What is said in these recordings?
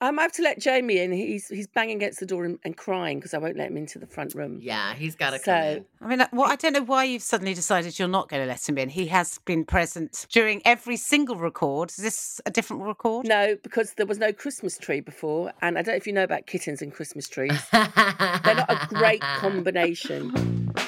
Um, I have to let Jamie in. He's he's banging against the door and, and crying because I won't let him into the front room. Yeah, he's got to So- come in. I mean, well, I don't know why you've suddenly decided you're not going to let him in. He has been present during every single record. Is this a different record? No, because there was no Christmas tree before, and I don't know if you know about kittens and Christmas trees. They're not a great combination.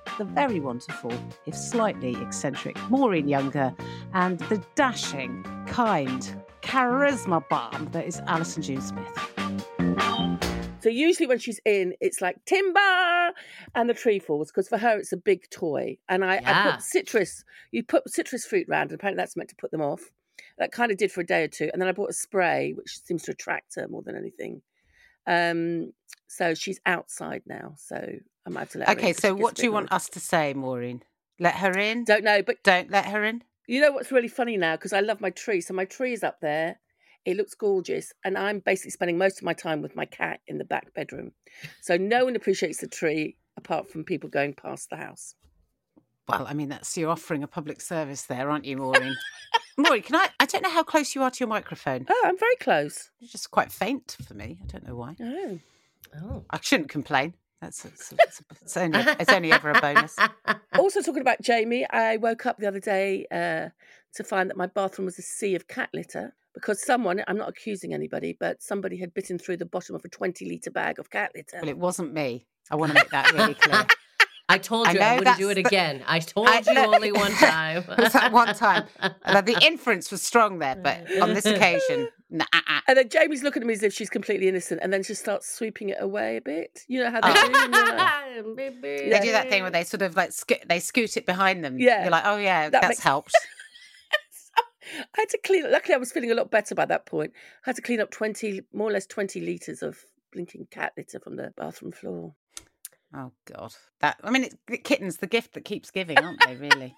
the very wonderful, if slightly eccentric, Maureen Younger, and the dashing, kind, charisma bomb that is Allyson June Smith. So usually when she's in, it's like timber, and the tree falls because for her it's a big toy. And I, I put citrus. You put citrus fruit round, and apparently that's meant to put them off. That kind of did for a day or two, and then I bought a spray which seems to attract her more than anything. Um, so she's outside now, so I might have to let her in Okay, so what do you want us to say, Maureen? Let her in? Don't know, but Don't let her in? You know what's really funny now? Because I love my tree. So my tree is up there. It looks gorgeous. And I'm basically spending most of my time with my cat in the back bedroom. So no one appreciates the tree apart from people going past the house. Well, I mean, that's you're offering a public service there, aren't you, Maureen? Maureen, can I? I don't know how close you are to your microphone. Oh, I'm very close. You're just quite faint for me. I don't know why. Oh. Oh. I shouldn't complain. That's it's, it's, it's only it's only ever a bonus. Also, talking about Jamie, I woke up the other day uh, to find that my bathroom was a sea of cat litter because someone, I'm not accusing anybody, but somebody had bitten through the bottom of a 20 litre bag of cat litter. Well, it wasn't me. I want to make that really clear. I told you I, know wouldn't do that's it the- again. I told I- you only one time. It was that one time. The inference was strong there, but on this occasion, nah, uh, uh. And then Jamie's looking at me as if she's completely innocent, and then she starts sweeping it away a bit. You know how they Oh. do. and you're like, they do that thing where they sort of like sco- they scoot it behind them. Yeah. you're like, oh yeah, That that's makes- helped. I had to clean. Luckily, I was feeling a lot better by that point. I had to clean up twenty, more or less twenty liters of blinking cat litter from the bathroom floor. Oh god, that I mean, it, the kitten's the gift that keeps giving, aren't they? Really.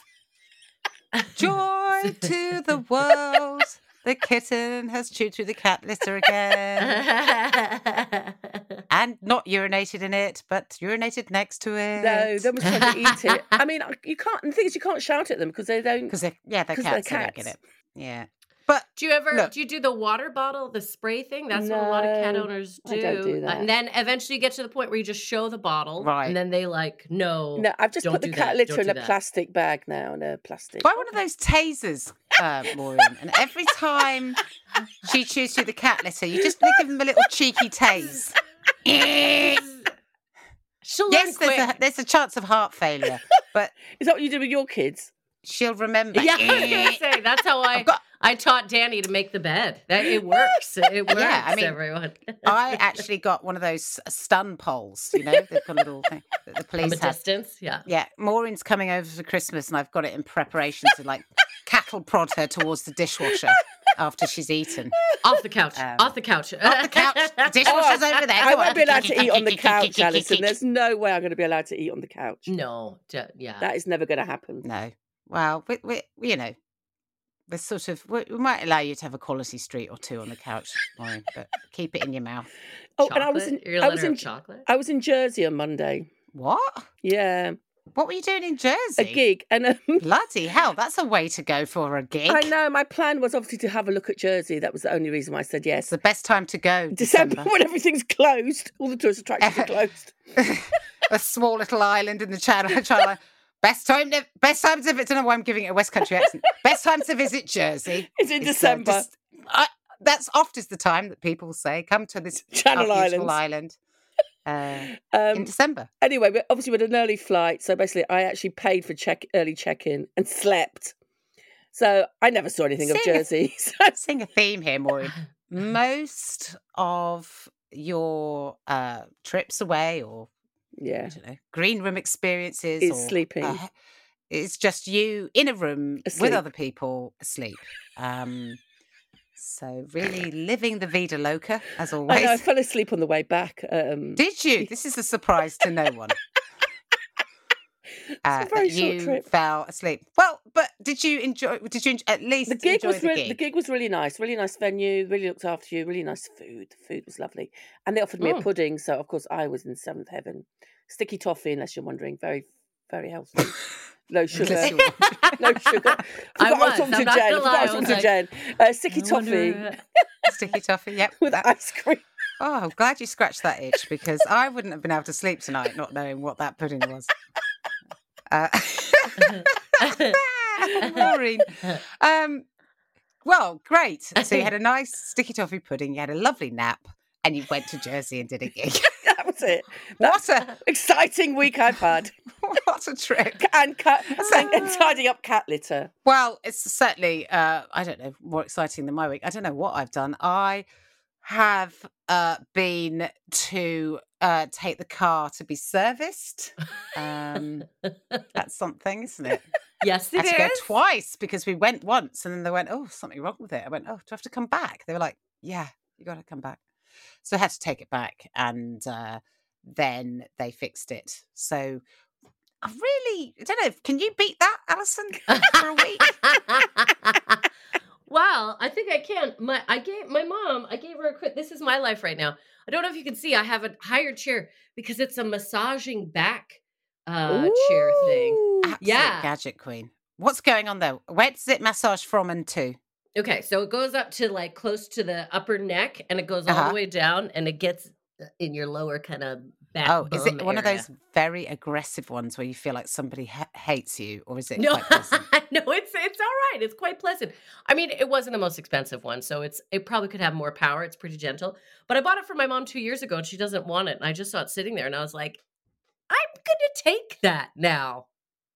Joy to the world. The kitten has chewed through the cat litter again. And not urinated in it, but urinated next to it. No, they was trying to eat it. I mean, you can't. The thing is, you can't shout at them because they don't. Because they, yeah, they're 'Cause they're cats. They don't get it. Yeah, but Do you ever Look. do you do the water bottle, the spray thing? That's what a lot of cat No, owners I do. don't do that. And then eventually you get to the point where you just show the bottle, Right. And then they like, no, No, I've just don't put the cat that, litter don't in a that. plastic bag now, in a plastic. buy one of those tasers, uh, Maureen, and every time she chews through the cat litter, you just give them a little cheeky tase. She'll learn yes, there's quick. a, there's a chance of heart failure, but Is that what you do with your kids? she'll remember. Yeah, I was gonna say that's how I got- I taught Danny to make the bed. That it works. It works. Yeah, I mean, everyone. I actually got one of those stun poles, you know, they've got a little thing that the From a police have. distance, yeah. Yeah, Maureen's coming over for Christmas, and I've got it in preparation to like cattle prod her towards the dishwasher after she's eaten. Off the couch. Um, off the couch. Off the couch. The dishwasher's over there. I won't be allowed to eat on the couch, Allyson. There's no way I'm going to be allowed to eat on the couch. no, d- yeah. That is never going to happen. No. Well, we, we, you know, We're sort of we, we might allow you to have a quality street or two on the couch, Maureen, but keep it in your mouth. Oh, and I was in, Your I was in, have chocolate. I was in Jersey on Monday. What? Yeah, What were you doing in Jersey? a gig, and um, Bloody hell, that's a way to go for a gig. I know my plan was obviously to have a look at Jersey. That was the only reason why I said It's yes. the best time to go. December, December. when everything's closed, all the tourist attractions are closed. a small little island in the Channel. Best time, to, best times to visit. I don't know why I'm giving it a West Country accent. Best time to visit Jersey. It's in uh, December. Dec- I- that's oft is the time that people say, "Come to this Channel Islands. island uh, in Um, December." anyway, but obviously we had an early flight, so basically I actually paid for check early check-in and slept. So I never saw anything of? Jersey. So Sing a theme here, Maureen. Most of your uh, trips away, or yeah, know, green room experiences, Is or, sleeping. uh, it's just you in a room with other people asleep. Um, so really living the vida loca as I always. know I fell asleep on the way back. Um, Did you? This is a surprise to no one. Uh, very that short you trip. fell asleep. Well, but did you enjoy? Did you at least the gig enjoy was the re- gig? the gig was really nice, really nice venue, really looked after you, really nice food. The food was lovely, and they offered me a Mm. pudding, so of course I was in seventh heaven. Sticky toffee, unless you're wondering, very very healthy, No sugar. No sugar. I forgot was, talking to Jen. I I I was talking to Jen. Uh, sticky toffee sticky toffee. Yep. with that- ice cream. Oh, I'm glad you scratched that itch because I wouldn't have been able to sleep tonight not knowing what that pudding was. Uh, Maureen. Um, well, great. So you had a nice sticky toffee pudding, you had a lovely nap, and you went to Jersey and did a gig. that was it. what a Exciting week I've had, what a trip. and cat and, and tidying up cat litter. Well, it's certainly uh, I don't know more exciting than my week. I don't know what I've done. I have uh, been to uh, take the car to be serviced. Um, that's something, isn't it? yes, I it had to go twice because we went once and then they went, oh, something wrong with it. I went, oh, do I have to come back? They were like, yeah, you got to come back. So I had to take it back and uh, then they fixed it. So I really, I don't know, can you beat that, Allyson, for a week? well, I think I can. My I gave my mom. I gave her a quick. This is my life right now. I don't know if you can see. I have a higher chair because it's a massaging back uh, chair thing. Yeah. gadget queen. What's going on there? Where does it massage from and to? Okay, so it goes up to like close to the upper neck, and it goes all Uh-huh. the way down, and it gets uh, in your lower kind of back. Oh, is it bum one of those very aggressive ones where you feel like somebody ha- hates you, or is it No, quite pleasant? no, it's it's all right. It's quite pleasant. I mean, it wasn't the most expensive one, so it's it probably could have more power. It's pretty gentle. But I bought it for my mom two years ago, and she doesn't want it. And I just saw it sitting there, and I was like, I'm gonna take that now.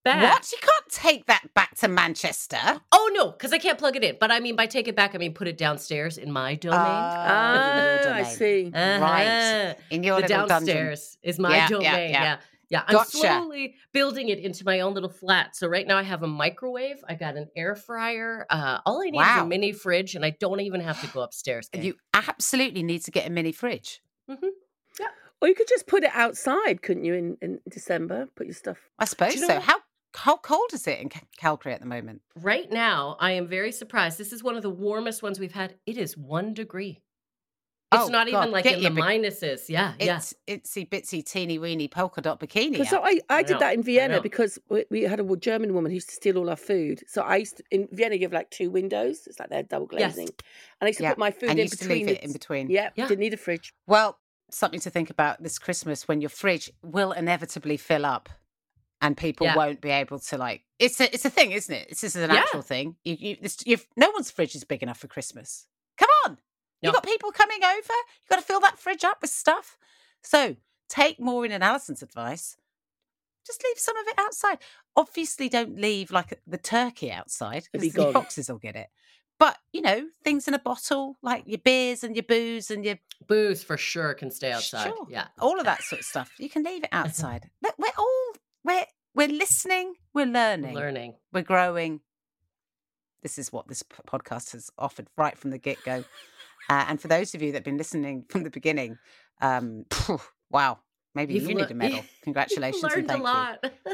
Back. What? You can't take that back to Manchester. Oh no, because I can't plug it in. But I mean, by take it back, I mean put it downstairs in my domain. Ah, in your Ah, I see. Right. Uh-huh. In your the little dungeon. downstairs is my Yeah, yeah, domain. yeah. Yeah. yeah. I'm Gotcha. slowly building it into my own little flat. So right now I have a microwave. I got an air fryer. Uh, all I need is a mini fridge, and I don't even have to go upstairs. gang. You absolutely need to get a mini fridge. Yeah, Or you could just put it outside, couldn't you? In, in December, put your stuff. I suppose know so. what? How how cold is it in Calgary at the moment? right now, I am very surprised. This is one of the warmest ones we've had. It is one degree. It's Oh, not God, even like in the big- minuses. Yeah, yeah. It's itsy bitsy teeny weeny polka dot bikini. Because out. I, I I did know, that in Vienna because we, we had a German woman who used to steal all our food. So I used to, in Vienna you have like two windows. It's like they're double Yes. glazing, and I used to Yeah, put my food and in you used to between. leave it in between. Yeah, Yeah. didn't need a fridge. Well, something to think about this Christmas when your fridge will inevitably fill up and people Yeah. won't be able to like it's a it's a thing, isn't it? This is an Yeah. actual thing. You you this, you've, no one's fridge is big enough for Christmas. No. You've got people coming over. You've got to fill that fridge up with stuff. So take Maureen and Alison's advice. Just leave some of it outside. Obviously, don't leave like the turkey outside because the foxes will get it. But you know, things in a bottle like your beers and your booze and your Booze for sure can stay outside. Sure. Yeah. all of that sort of stuff. You can leave it outside. Look, we're all we're we're listening, we're learning, Learning. we're growing. This is what this podcast has offered right from the get go. Uh, and for those of you that have been listening from the beginning, um, phew, wow, maybe You've you lear- need a medal. Congratulations and thank you.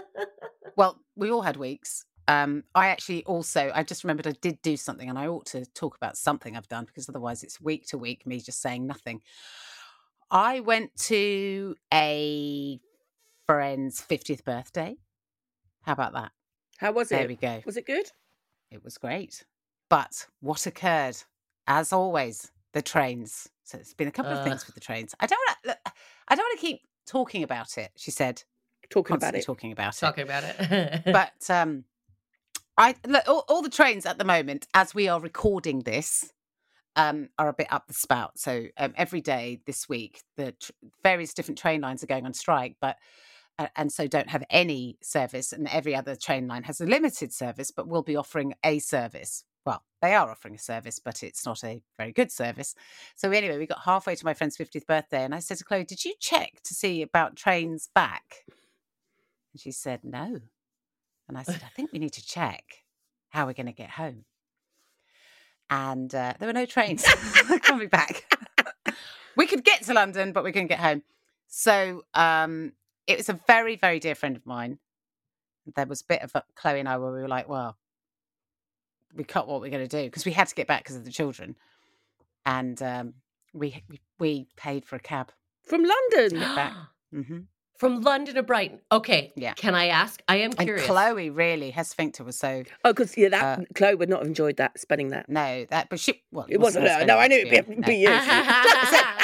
Well, we all had weeks. um, I actually also I just remembered I did do something, and I ought to talk about something I've done because otherwise it's week to week me just saying nothing. I went to a friend's fiftieth birthday. How about that? How was it? There we go. Was it good? It was great. But what occurred? As always, the trains. So it's been a couple of things with the trains. I don't want to. I don't want to keep talking about it. She said, Talking about it. talking about it. Talking about it. But um, I look, all, all the trains at the moment, as we are recording this, um, are a bit up the spout. So um, every day this week, the tr- various different train lines are going on strike, but uh, and so don't have any service, and every other train line has a limited service, but will be offering a service. Well, they are offering a service, but it's not a very good service. So anyway, we got halfway to my friend's fiftieth birthday, and I said to Chloe, "Did you check to see about trains back?" And she said, "No." And I said, I think we need to check how we're going to get home. And uh, there were no trains coming back. we could get to London, but we couldn't get home. So um, it was a very, very dear friend of mine. There was a bit of a, Chloe and I where we were like, well, we cut what we're going to do because we had to get back because of the children. And um, we, we we paid for a cab From London. back. hmm From London to Brighton. Okay. Yeah. Can I ask? I am And curious. Chloe really, her sphincter was so Oh, because yeah, that Uh, Chloe would not have enjoyed that spending that. no that, but she well, It wasn't her. No, I knew it'd be, be you.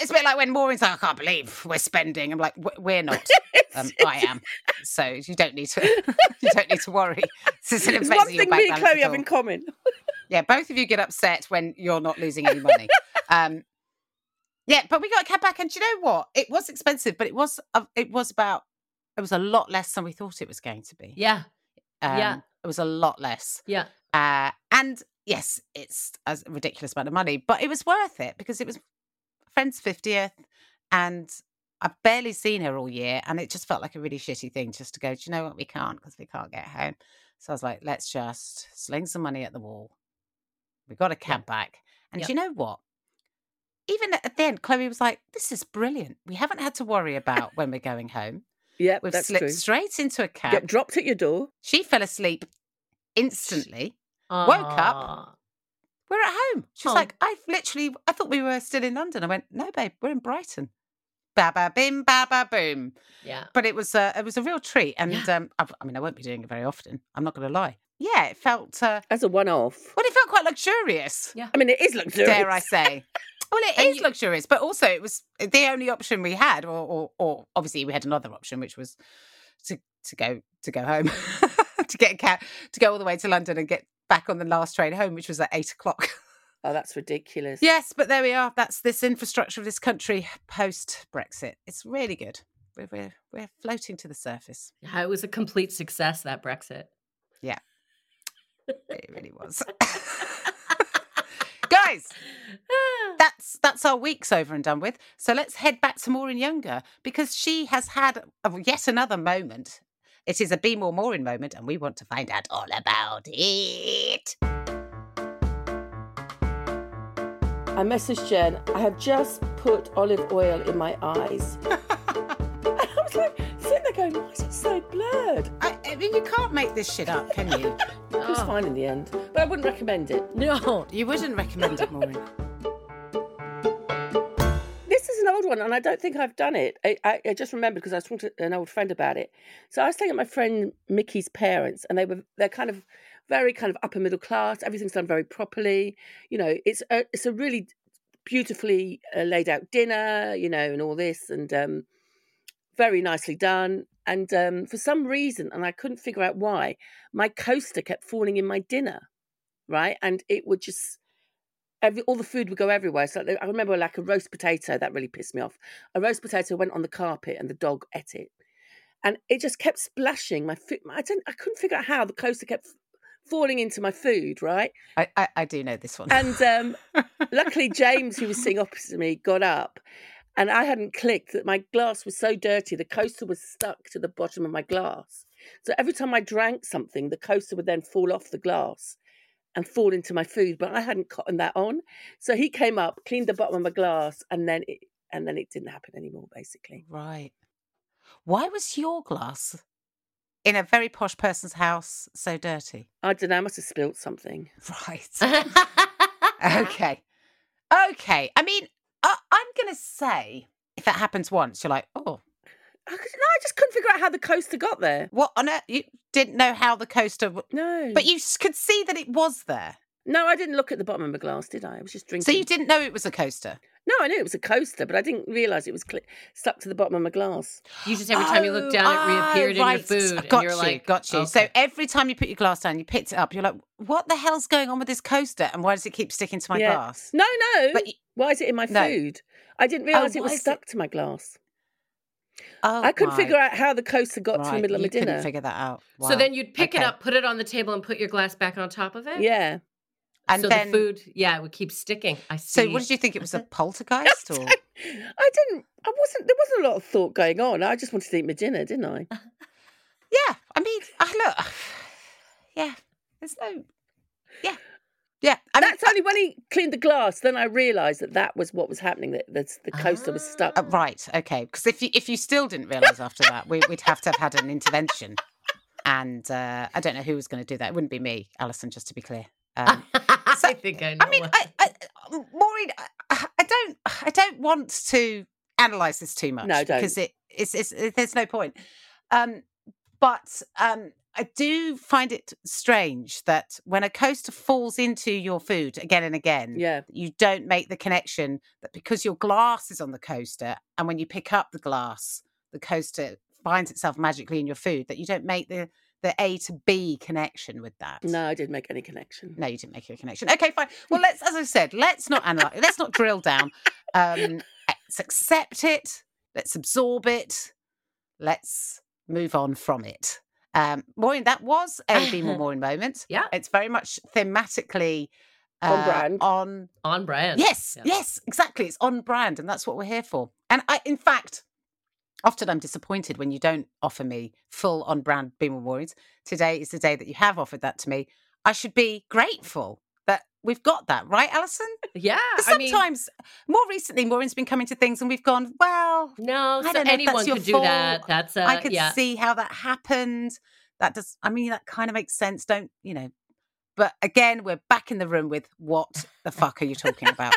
it's a bit it's a bit like when Maureen's like, I can't believe we're spending. I'm like, we're not. Um, I am. So you don't need to you don't need to worry. This isn't It's one thing me and Chloe have in common. Yeah, both of you get upset when you're not losing any money. um, yeah, but we got a cab back, and do you know what? It was expensive, but it was uh, it was about it was a lot less than we thought it was going to be. yeah. Um, yeah. it was a lot less. Yeah. Uh, and yes, it's a ridiculous amount of money, but it was worth it because it was friend's 50th and I've barely seen her all year. And it just felt like a really shitty thing just to go, do you know what? We can't because we can't get home. So I was like, let's just sling some money at the wall. We got a cab back. And Yeah. do you know what? Even at the end, Chloe was like, this is brilliant. We haven't had to worry about when we're going home. Yeah, We've slipped true. straight into a cab. Yep, dropped at your door. She fell asleep instantly. Woke up. Aw. We're at home. She's Oh. like, I've literally, I thought we were still in London. I went, no, babe, we're in Brighton. Ba ba bim, ba ba boom. Yeah. But it was, a, it was a real treat. And Yeah. um, I've, I mean, I won't be doing it very often. I'm not going to lie. Yeah, it felt, uh, As a one-off. well, it felt quite luxurious. Yeah. I mean, it is luxurious. Dare I say? Well, it And is you- luxurious, but also it was the only option we had, or, or, or obviously we had another option, which was to to go to go home, to get a cab, to go all the way to London and get back on the last train home, which was at eight o'clock. Oh, that's ridiculous. Yes, but there we are. That's this infrastructure of this country post Brexit. It's really good. We're, we're we're floating to the surface. Yeah, It was a complete success, that Brexit. Yeah, it really was. Guys, that's that's our week's over and done with. So let's head back to Maureen Younger because she has had a, yet another moment. It is a Be More Maureen moment, and we want to find out all about it. I messaged Jen. I have just put olive oil in my eyes. I was like sitting there going, why is it so blurred? I, I mean, you can't make this shit up, can you? It was Oh. fine in the end, but I wouldn't recommend it. No. You wouldn't recommend it, Maureen. One, and I don't think I've done it. I, I, I just remembered because I was talking to an old friend about it. So I was staying at my friend Mickey's parents, and they were they're kind of very kind of upper middle class. Everything's done very properly. You know, it's a it's a really beautifully uh, laid out dinner. You know, and all this, and um, very nicely done. And um, for some reason, and I couldn't figure out why, my coaster kept falling in my dinner, right? And it would just every all the food would go everywhere. So I remember like a roast potato that really pissed me off. A roast potato went on the carpet and the dog ate it, and it just kept splashing my food. I didn't. I couldn't figure out how the coaster kept falling into my food. Right, I, I, I do know this one. and um, luckily James, who was sitting opposite me, got up. And I hadn't clicked that my glass was so dirty, the coaster was stuck to the bottom of my glass. So every time I drank something, the coaster would then fall off the glass and fall into my food. But I hadn't cottoned that on. So he came up, cleaned the bottom of my glass, and then it and then it didn't happen anymore, basically. Right. Why was your glass in a very posh person's house so dirty? I don't know. I must have spilt something. Right. okay. Okay. I mean, I, I'm going to say if that happens once, you're like, oh, I, could- no, I just couldn't figure out how the coaster got there. what on earth? You didn't know how the coaster, w- No, but you could see that it was there. no, I didn't look at the bottom of my glass, did I? I was just drinking. So you didn't know it was a coaster. No, I knew it was a coaster, but I didn't realise it was cli stuck to the bottom of my glass. You just every time you look Oh, down, it reappeared oh, right. in your food, Got and you're you, like, got you. So every time you put your glass down, you picked it up. You're like, what the hell's going on with this coaster? And why does it keep sticking to my Yeah. glass? No, no. But y- Why is it in my No. food? I didn't oh, realise it was is it- stuck to my glass. Oh, I couldn't my- figure out how the coaster got to the middle of you my dinner. couldn't figure that out. So then you'd pick it up, put it on the table, and put your glass back on top of it. Yeah. and so then the food, yeah, it would keep sticking. I see. So what did you think it was a poltergeist or? I didn't. I wasn't. There wasn't a lot of thought going on. I just wanted to eat my dinner, didn't I? Yeah, I mean, I look. Yeah, there's no. Yeah, yeah. I mean, That's only when he cleaned the glass. Then I realised that that was what was happening. That the, the coaster was stuck. uh, right, okay. Because if you if you still didn't realise after that, we, we'd have to have had an intervention, and uh, I don't know who was going to do that. It wouldn't be me, Allyson. Just to be clear. Um, I think I know. I mean, I, I, Maureen, I, I don't, I don't want to analyze this too much No, don't. because it, it's, it's, it, there's no point. Um, but um, I do find it strange that when a coaster falls into your food again and again, Yeah. you don't make the connection that because your glass is on the coaster, and when you pick up the glass, the coaster finds itself magically in your food. That you don't make the the A to B connection with that. No, I didn't make any connection. No, you didn't make any connection. Okay, fine. Well, let's, as I said, let's not analyze. let's not drill down. Um, let's accept it. Let's absorb it. Let's move on from it. Um, Maureen, that was a Be More Maureen moment. Yeah. it's very much thematically uh, On brand. On on brand. yes, Yeah. yes, exactly. It's on brand, and that's what we're here for. And I, in fact, often I'm disappointed when you don't offer me full on brand Be More Maureen's. Today is the day that you have offered that to me. I should be grateful that we've got that, right, Allyson? Yeah. 'Cause I mean, sometimes, more recently, Maureen's been coming to things and we've gone, well, no, I so don't know if anyone could do fault. that. That's uh, I could yeah. see how that happened. That does, I mean, that kind of makes sense. Don't, you know, but again, we're back in the room with what the fuck are you talking about?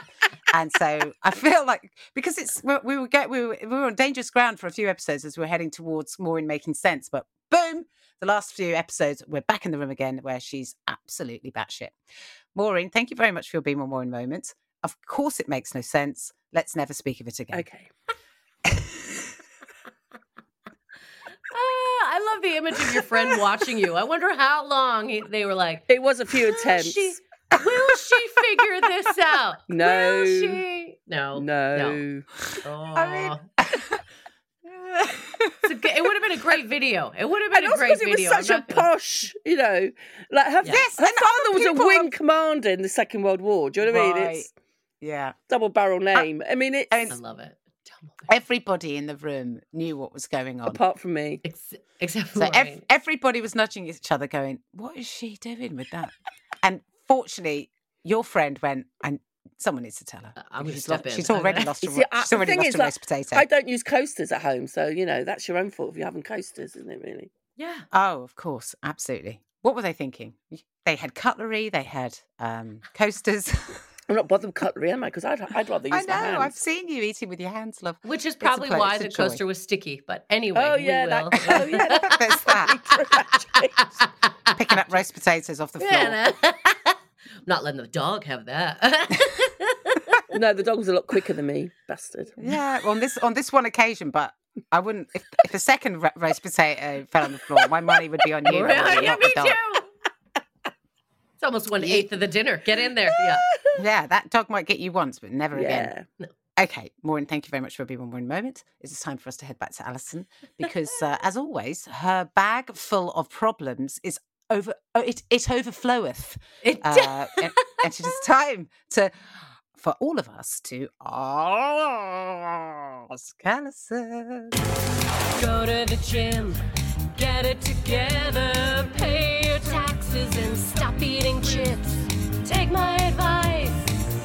and so I feel like because it's we we were get we were, we were on dangerous ground for a few episodes as we are heading towards Maureen making sense, but boom, the last few episodes we're back in the room again where she's absolutely batshit. Maureen, thank you very much for your Be More Maureen moment. Of course, it makes no sense. Let's never speak of it again. Okay. Ah, I love the image of your friend watching you. I wonder how long he, they were like. It was a few attempts. she- Will she figure this out? No. Will she? No. no. Oh. I mean, It's it would have been a great video. It would have And been a great because it video. was I'm such a gonna- posh, you know, like her, Yes, her and father was a wing have- commander in the Second World War. Do you know what I mean? It's yeah. double barrel uh, name. I mean, it's I love it. Everybody in the room knew what was going on. apart from me. Ex- except for So ev- everybody was nudging each other, going, "What is she doing with that?" and fortunately, your friend went, "And someone needs to tell her." I'm because gonna she's step lost- in. She's already lost. A, You ro- see, I- she's already lost is, a like, roast potato. I don't use coasters at home, so you know that's your own fault if you haven't coasters, isn't it? Really? yeah. Oh, of course, absolutely. What were they thinking? They had cutlery. They had um, coasters. I'm not bothered with cutlery, am I? Because I'd, I'd rather use I my know. hands. I've seen you eating with your hands, love. Which is probably why the coaster was sticky. But anyway, Oh we yeah, will. that, oh yeah. that- There's that. Picking up roast potatoes off the floor. Yeah, no. I'm not letting the dog have that. No, the dog was a lot quicker than me, bastard. Yeah, on this on this one occasion, but I wouldn't. If, if a second ro- roast potato fell on the floor, my money would be on you. yeah, Maureen, yeah, not me the dog. too. It's almost one eighth of the dinner. Get in there. Yeah. Yeah, that dog might get you once, but never again. Yeah. Okay, Maureen, thank you very much for being one more moment. It's time for us to head back to Allyson because, uh, as always, her bag full of problems is over. Oh, it it overfloweth, It uh, and, and it is time to for all of us to ask Allyson. Go to the gym, get it together, pay your taxes and stop eating chips. Take my advice.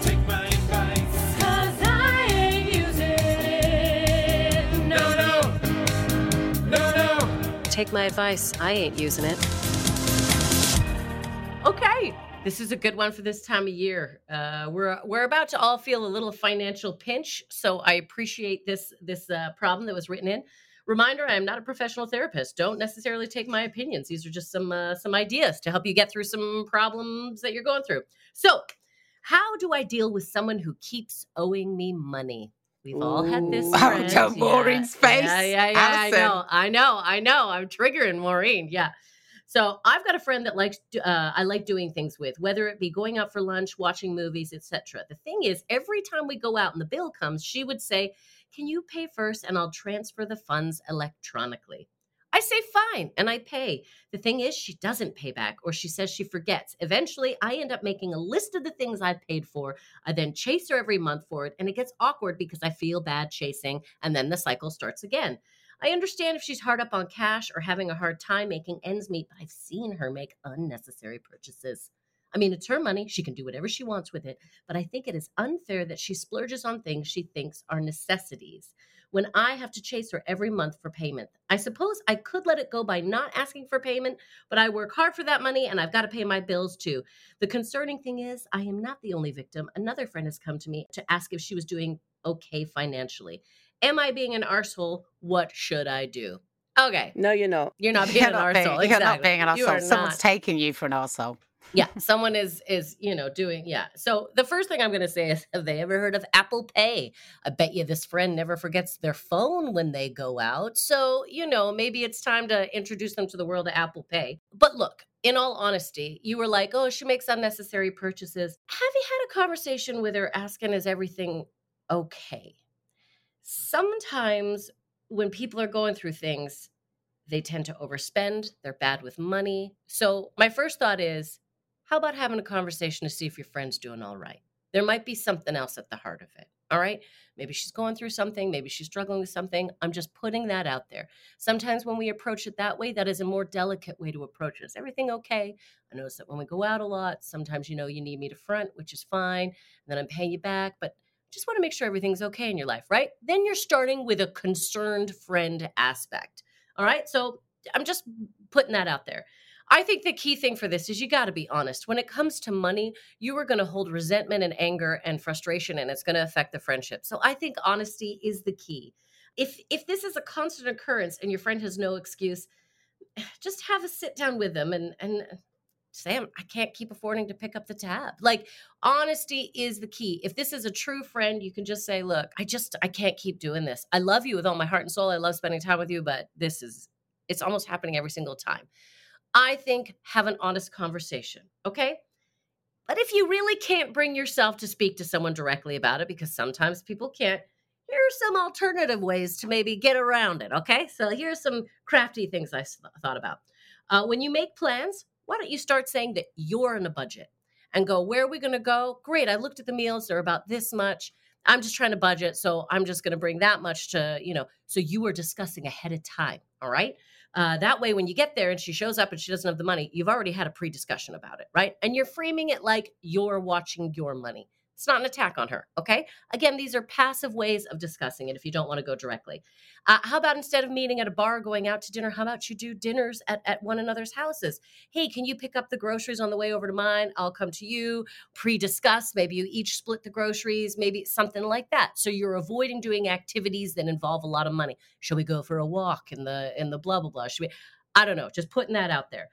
Take my advice. Cause I ain't using it. No, no. No, no. take my advice. I ain't using it. Okay, this is a good one for this time of year. Uh, we're we're about to all feel a little financial pinch, so I appreciate this this uh, problem that was written in. Reminder: I am not a professional therapist. Don't necessarily take my opinions. These are just some uh, some ideas to help you get through some problems that you're going through. So, how do I deal with someone who keeps owing me money? We've all had this. Ooh. Oh, friend. don't Maureen's face. Yeah, yeah, yeah. I know, I know, I know. I'm triggering Maureen. Yeah. So I've got a friend that likes uh, I like doing things with, whether it be going out for lunch, watching movies, etc. The thing is, every time we go out and the bill comes, she would say, "Can you pay first, and I'll transfer the funds electronically." I say fine, and I pay. The thing is, she doesn't pay back, or she says she forgets. Eventually, I end up making a list of the things I've paid for. I then chase her every month for it, and it gets awkward because I feel bad chasing, and then the cycle starts again. I understand if she's hard up on cash or having a hard time making ends meet, but I've seen her make unnecessary purchases. I mean, it's her money. She can do whatever she wants with it, but I think it is unfair that she splurges on things she thinks are necessities when I have to chase her every month for payment. I suppose I could let it go by not asking for payment, but I work hard for that money and I've got to pay my bills too. The concerning thing is, I am not the only victim. Another friend has come to me to ask if she was doing okay financially. Am I being an arsehole? What should I do? Okay, No, you're not. you're not being You're an not being, arsehole. you're not being an arsehole. Someone's not. taking you for an arsehole. yeah, someone is is you know doing yeah. So the first thing I'm going to say is, have they ever heard of Apple Pay? I bet you this friend never forgets their phone when they go out. So you know maybe it's time to introduce them to the world of Apple Pay. But look. In all honesty, you were like, oh, she makes unnecessary purchases. Have you had a conversation with her asking, is everything okay? Sometimes when people are going through things, they tend to overspend, they're bad with money. So, my first thought is how about having a conversation to see if your friend's doing all right? There might be something else at the heart of it. All right. Maybe she's going through something. Maybe she's struggling with something. I'm just putting that out there. Sometimes when we approach it that way, that is a more delicate way to approach it. Is everything okay? I notice that when we go out a lot, sometimes you know you need me to front, which is fine. And then I'm paying you back. But just want to make sure everything's okay in your life, right? Then you're starting with a concerned friend aspect. All right. So I'm just putting that out there. I think the key thing for this is you got to be honest. When it comes to money, you are going to hold resentment and anger and frustration and it's going to affect the friendship. So I think honesty is the key. If if this is a constant occurrence and your friend has no excuse, just have a sit down with them and and say I can't keep affording to pick up the tab. Like honesty is the key. If this is a true friend, you can just say, "Look, I just I can't keep doing this. I love you with all my heart and soul. I love spending time with you, but this is it's almost happening every single time." I think have an honest conversation, okay? But if you really can't bring yourself to speak to someone directly about it, because sometimes people can't, here are some alternative ways to maybe get around it, okay? So here's some crafty things I thought about. Uh, when you make plans, why don't you start saying that you're in a budget and go, where are we gonna go? Great, I looked at the meals, they're about this much. I'm just trying to budget, so I'm just gonna bring that much to, you know, so you are discussing ahead of time, all right? Uh, that way, when you get there and she shows up and she doesn't have the money, you've already had a pre discussion about it, right? And you're framing it like you're watching your money. It's not an attack on her, okay? Again, these are passive ways of discussing it if you don't want to go directly. Uh, how about instead of meeting at a bar, going out to dinner, how about you do dinners at, at one another's houses? Hey, can you pick up the groceries on the way over to mine? I'll come to you, pre discuss. Maybe you each split the groceries, maybe something like that. So you're avoiding doing activities that involve a lot of money. Should we go for a walk in the in the blah blah blah? Should we? I don't know. Just putting that out there.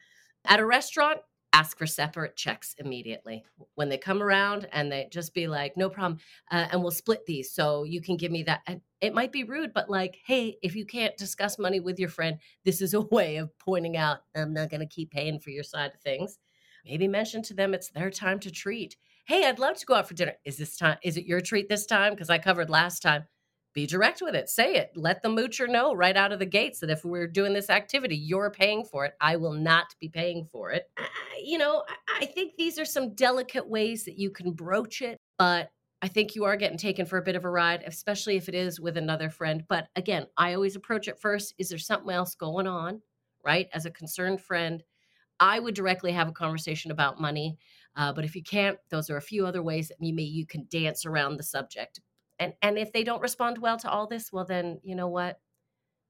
At a restaurant, ask for separate checks immediately when they come around, and they just be like, "No problem," uh, and we'll split these so you can give me that. And it might be rude, but like, hey, if you can't discuss money with your friend, this is a way of pointing out, "I'm not going to keep paying for your side of things." Maybe mention to them it's their time to treat. Hey, I'd love to go out for dinner. Is this time? Is it your treat this time? Because I covered last time be direct with it. Say it. Let the moocher know right out of the gates that if we're doing this activity, you're paying for it. I will not be paying for it. Uh, you know, I, I think these are some delicate ways that you can broach it, but I think you are getting taken for a bit of a ride, especially if it is with another friend. But again, I always approach it first. Is there something else going on? Right? As a concerned friend, I would directly have a conversation about money. Uh, but if you can't, those are a few other ways that you may you can dance around the subject and and if they don't respond well to all this well then you know what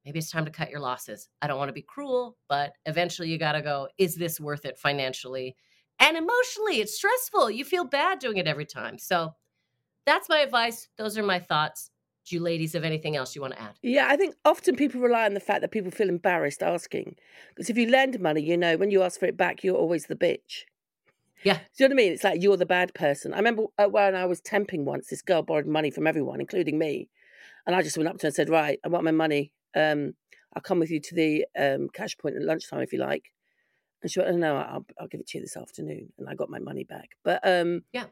maybe it's time to cut your losses. I don't want to be cruel, but eventually you got to go, is this worth it financially? And emotionally, it's stressful. You feel bad doing it every time. So that's my advice. Those are my thoughts. Do you ladies have anything else you want to add? Yeah, I think often people rely on the fact that people feel embarrassed asking. Because if you lend money, you know, when you ask for it back, you're always the bitch. Yeah. Do you know what I mean? It's like you're the bad person. I remember uh, when I was temping once, this girl borrowed money from everyone, including me. And I just went up to her and said, Right, I want my money. Um, I'll come with you to the um, cash point at lunchtime if you like. And she went, oh, No, I'll, I'll give it to you this afternoon. And I got my money back. But um, Yeah.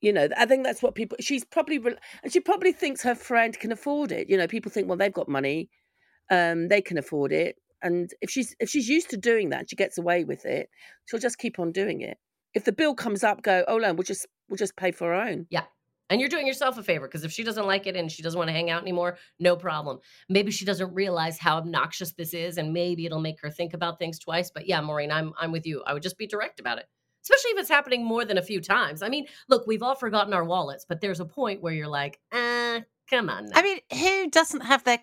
you know, I think that's what people. She's probably, and she probably thinks her friend can afford it. You know, people think, well, they've got money, um, they can afford it, and if she's if she's used to doing that, she gets away with it. She'll just keep on doing it. If the bill comes up, go, oh no, we'll just we'll just pay for our own. Yeah. And you're doing yourself a favor because if she doesn't like it and she doesn't want to hang out anymore, no problem. Maybe she doesn't realize how obnoxious this is, and maybe it'll make her think about things twice. But yeah, Maureen, I'm I'm with you. I would just be direct about it, especially if it's happening more than a few times. I mean, look, we've all forgotten our wallets, but there's a point where you're like, ah, come on. Now. I mean, who doesn't have their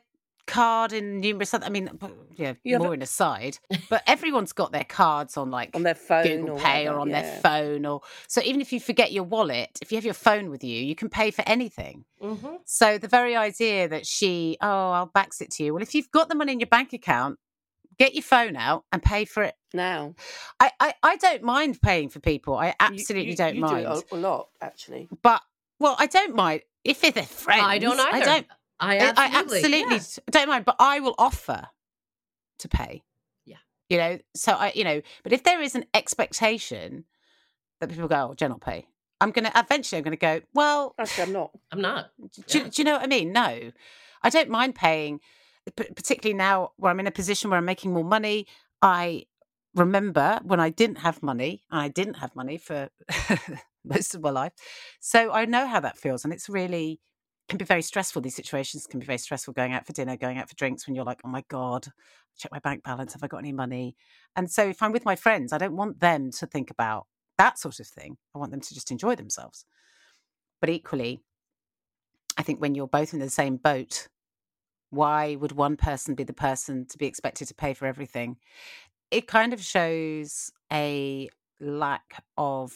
card in numerous other? I mean, yeah, You more in aside, but everyone's got their cards on like On their phone Google or Pay or on yeah. their phone, or so even if you forget your wallet, if you have your phone with you, you can pay for anything. Mhm. So the very idea that she, oh, I'll backs it to you. Well, if you've got the money in your bank account, get your phone out and pay for it. Now, I, I, I don't mind paying for people. I absolutely you, don't you mind. Do a, a lot, actually. But well, I don't mind if they're friends. I don't either. I don't. I I- absolutely, I absolutely yeah. don't mind, but I will offer to pay. Yeah. You know, so I, you know, but if there is an expectation that people go, oh, Jen will pay, I'm going to, eventually I'm going to go, well, Actually, I'm not. I'm not. do, Yeah. do you know what I mean? No, I don't mind paying, particularly now where I'm in a position where I'm making more money. I remember when I didn't have money, and I didn't have money for most of my life. So I know how that feels. And it's really, can be very stressful. These situations can be very stressful going out for dinner, going out for drinks when you're like, oh my God, check my bank balance. Have I got any money? And so if I'm with my friends, I don't want them to think about that sort of thing. I want them to just enjoy themselves. But equally, I think when you're both in the same boat, why would one person be the person to be expected to pay for everything? It kind of shows a lack of,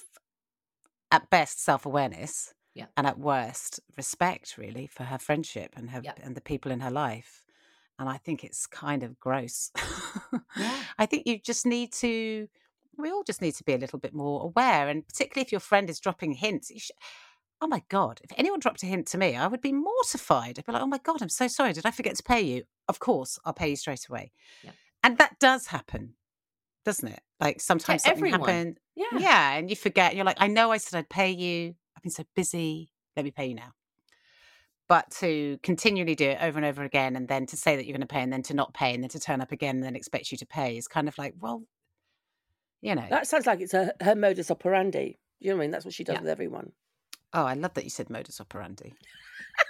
at best, self awareness, Yeah. and at worst, respect, really, for her friendship and her Yeah. and the people in her life. And I think it's kind of gross. Yeah. I think you just need to. We all just need to be a little bit more aware, and particularly if your friend is dropping hints. Oh my God, if anyone dropped a hint to me, I would be mortified. I'd be like, oh my God, I'm so sorry. Did I forget to pay you? Of course, I'll pay you straight away. Yeah. And that does happen, doesn't it? Like sometimes something everyone. happened. Yeah. Yeah. And you forget. And you're like, I know I said I'd pay you. I've been so busy. Let me pay you now. But to continually do it over and over again, and then to say that you're going to pay, and then to not pay, and then to turn up again, and then expect you to pay is kind of like, well, you know. That sounds like it's her, her modus operandi. You know what I mean? That's what she does Yeah. with everyone. Oh, I love that you said modus operandi. I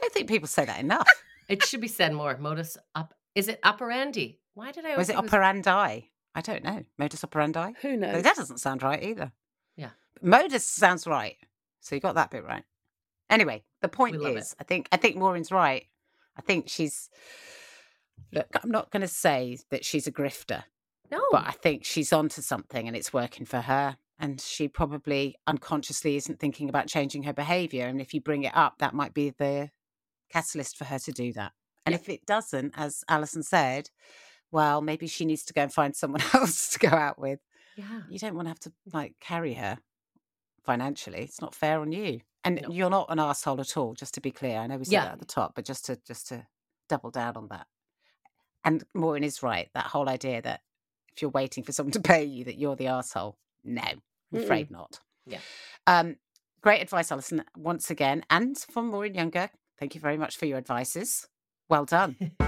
don't think people say that enough. It should be said more. Modus up. Is it operandi? Why did I? always Was it think operandi? I don't know. Modus operandi? Who knows? that doesn't sound right either. Modus sounds right. So you got that bit right. Anyway, the point is, it. I think I think Maureen's right. I think she's look, I'm not gonna say that she's a grifter, No. but I think she's onto something and it's working for her. And she probably unconsciously isn't thinking about changing her behavior. And if you bring it up, that might be the catalyst for her to do that. And Yeah. if it doesn't, as Allyson said, well, maybe she needs to go and find someone else to go out with. yeah. You don't want to have to like carry her financially. It's not fair on you. And No. you're not an asshole at all, just to be clear. I know we said Yeah. that at the top, but just to just to double down on that. And Maureen is right. That whole idea that if you're waiting for someone to pay you, that you're the asshole. No, I'm Mm-mm. afraid not. Yeah. Um, great advice, Allyson, once again. And from Maureen Younger, thank you very much for your advices. Well done.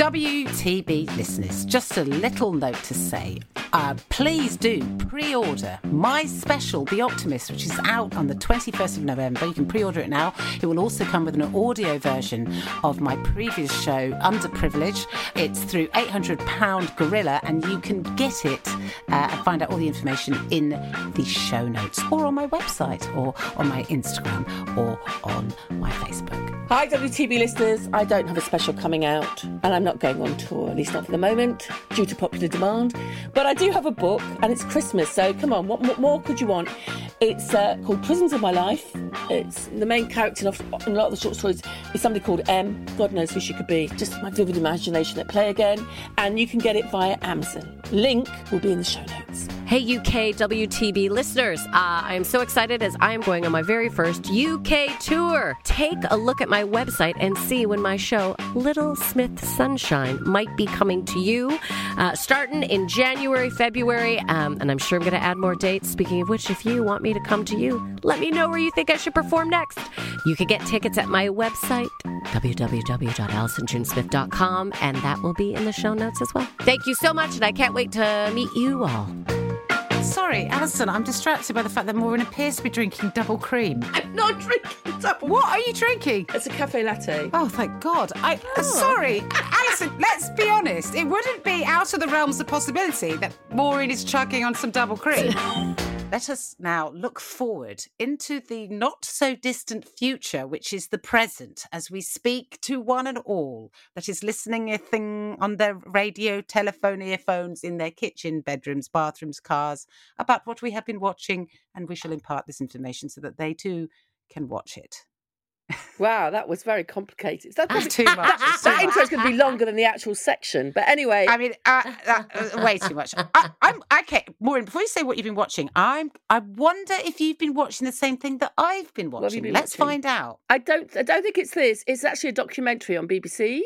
WTB listeners, just a little note to say. Uh, please do pre order my special, The Optimist, which is out on the 21st of November. You can pre order it now. It will also come with an audio version of my previous show, Underprivileged. It's through 800 Pound Gorilla, and you can get it uh, and find out all the information in the show notes or on my website or on my Instagram or on my Facebook. Hi, WTB listeners. I don't have a special coming out, and I'm not going on tour, at least not for the moment, due to popular demand. But I do have a book, and it's Christmas, so come on, what, what more could you want? It's uh, called Prisms of My Life. It's the main character in a lot of the short stories is somebody called M. God knows who she could be. Just my vivid imagination at play again. And you can get it via Amazon. Link will be in the show notes. Hey, UK WTB listeners. Uh, I am so excited as I am going on my very first UK tour. Take a look at my website and see when my show, Little Smith Sunshine, might be coming to you. Uh, starting in January, February, um, and I'm sure I'm going to add more dates. Speaking of which, if you want me to come to you, let me know where you think I should perform next. You can get tickets at my website, www.allysonjunesmith.com, and that will be in the show notes as well. Thank you so much, and I can't wait to meet you all. Sorry, Allyson, I'm distracted by the fact that Maureen appears to be drinking double cream. I'm not drinking double What are you drinking? It's a cafe latte. Oh, thank God. I uh, sorry, Allyson. Let's be honest. It wouldn't be out of the realms of possibility that Maureen is chugging on some double cream. Let us now look forward into the not so distant future, which is the present, as we speak to one and all that is listening a thing on their radio, telephone, earphones, in their kitchen, bedrooms, bathrooms, cars, about what we have been watching, and we shall impart this information so that they too can watch it. Wow, that was very complicated. That, That's too much. That intro's going to be longer than the actual section. But anyway, I mean, uh, that, uh, way too much. I, I'm okay, Maureen. Before you say what you've been watching, I'm. I wonder if you've been watching the same thing that I've been What have you watching. been Let's watching? find out. I don't. I don't think it's this. It's actually a documentary on BBC,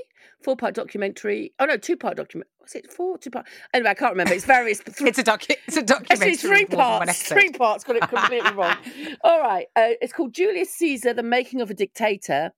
four part documentary. Oh no, two part document. Was it four? Two part. Anyway, I can't remember. It's various. Three, It's a docu- It's a documentary. it's three with more than one parts. Three parts. Got it completely wrong. All right. Uh, it's called Julius Caesar: The Making of a Dictator,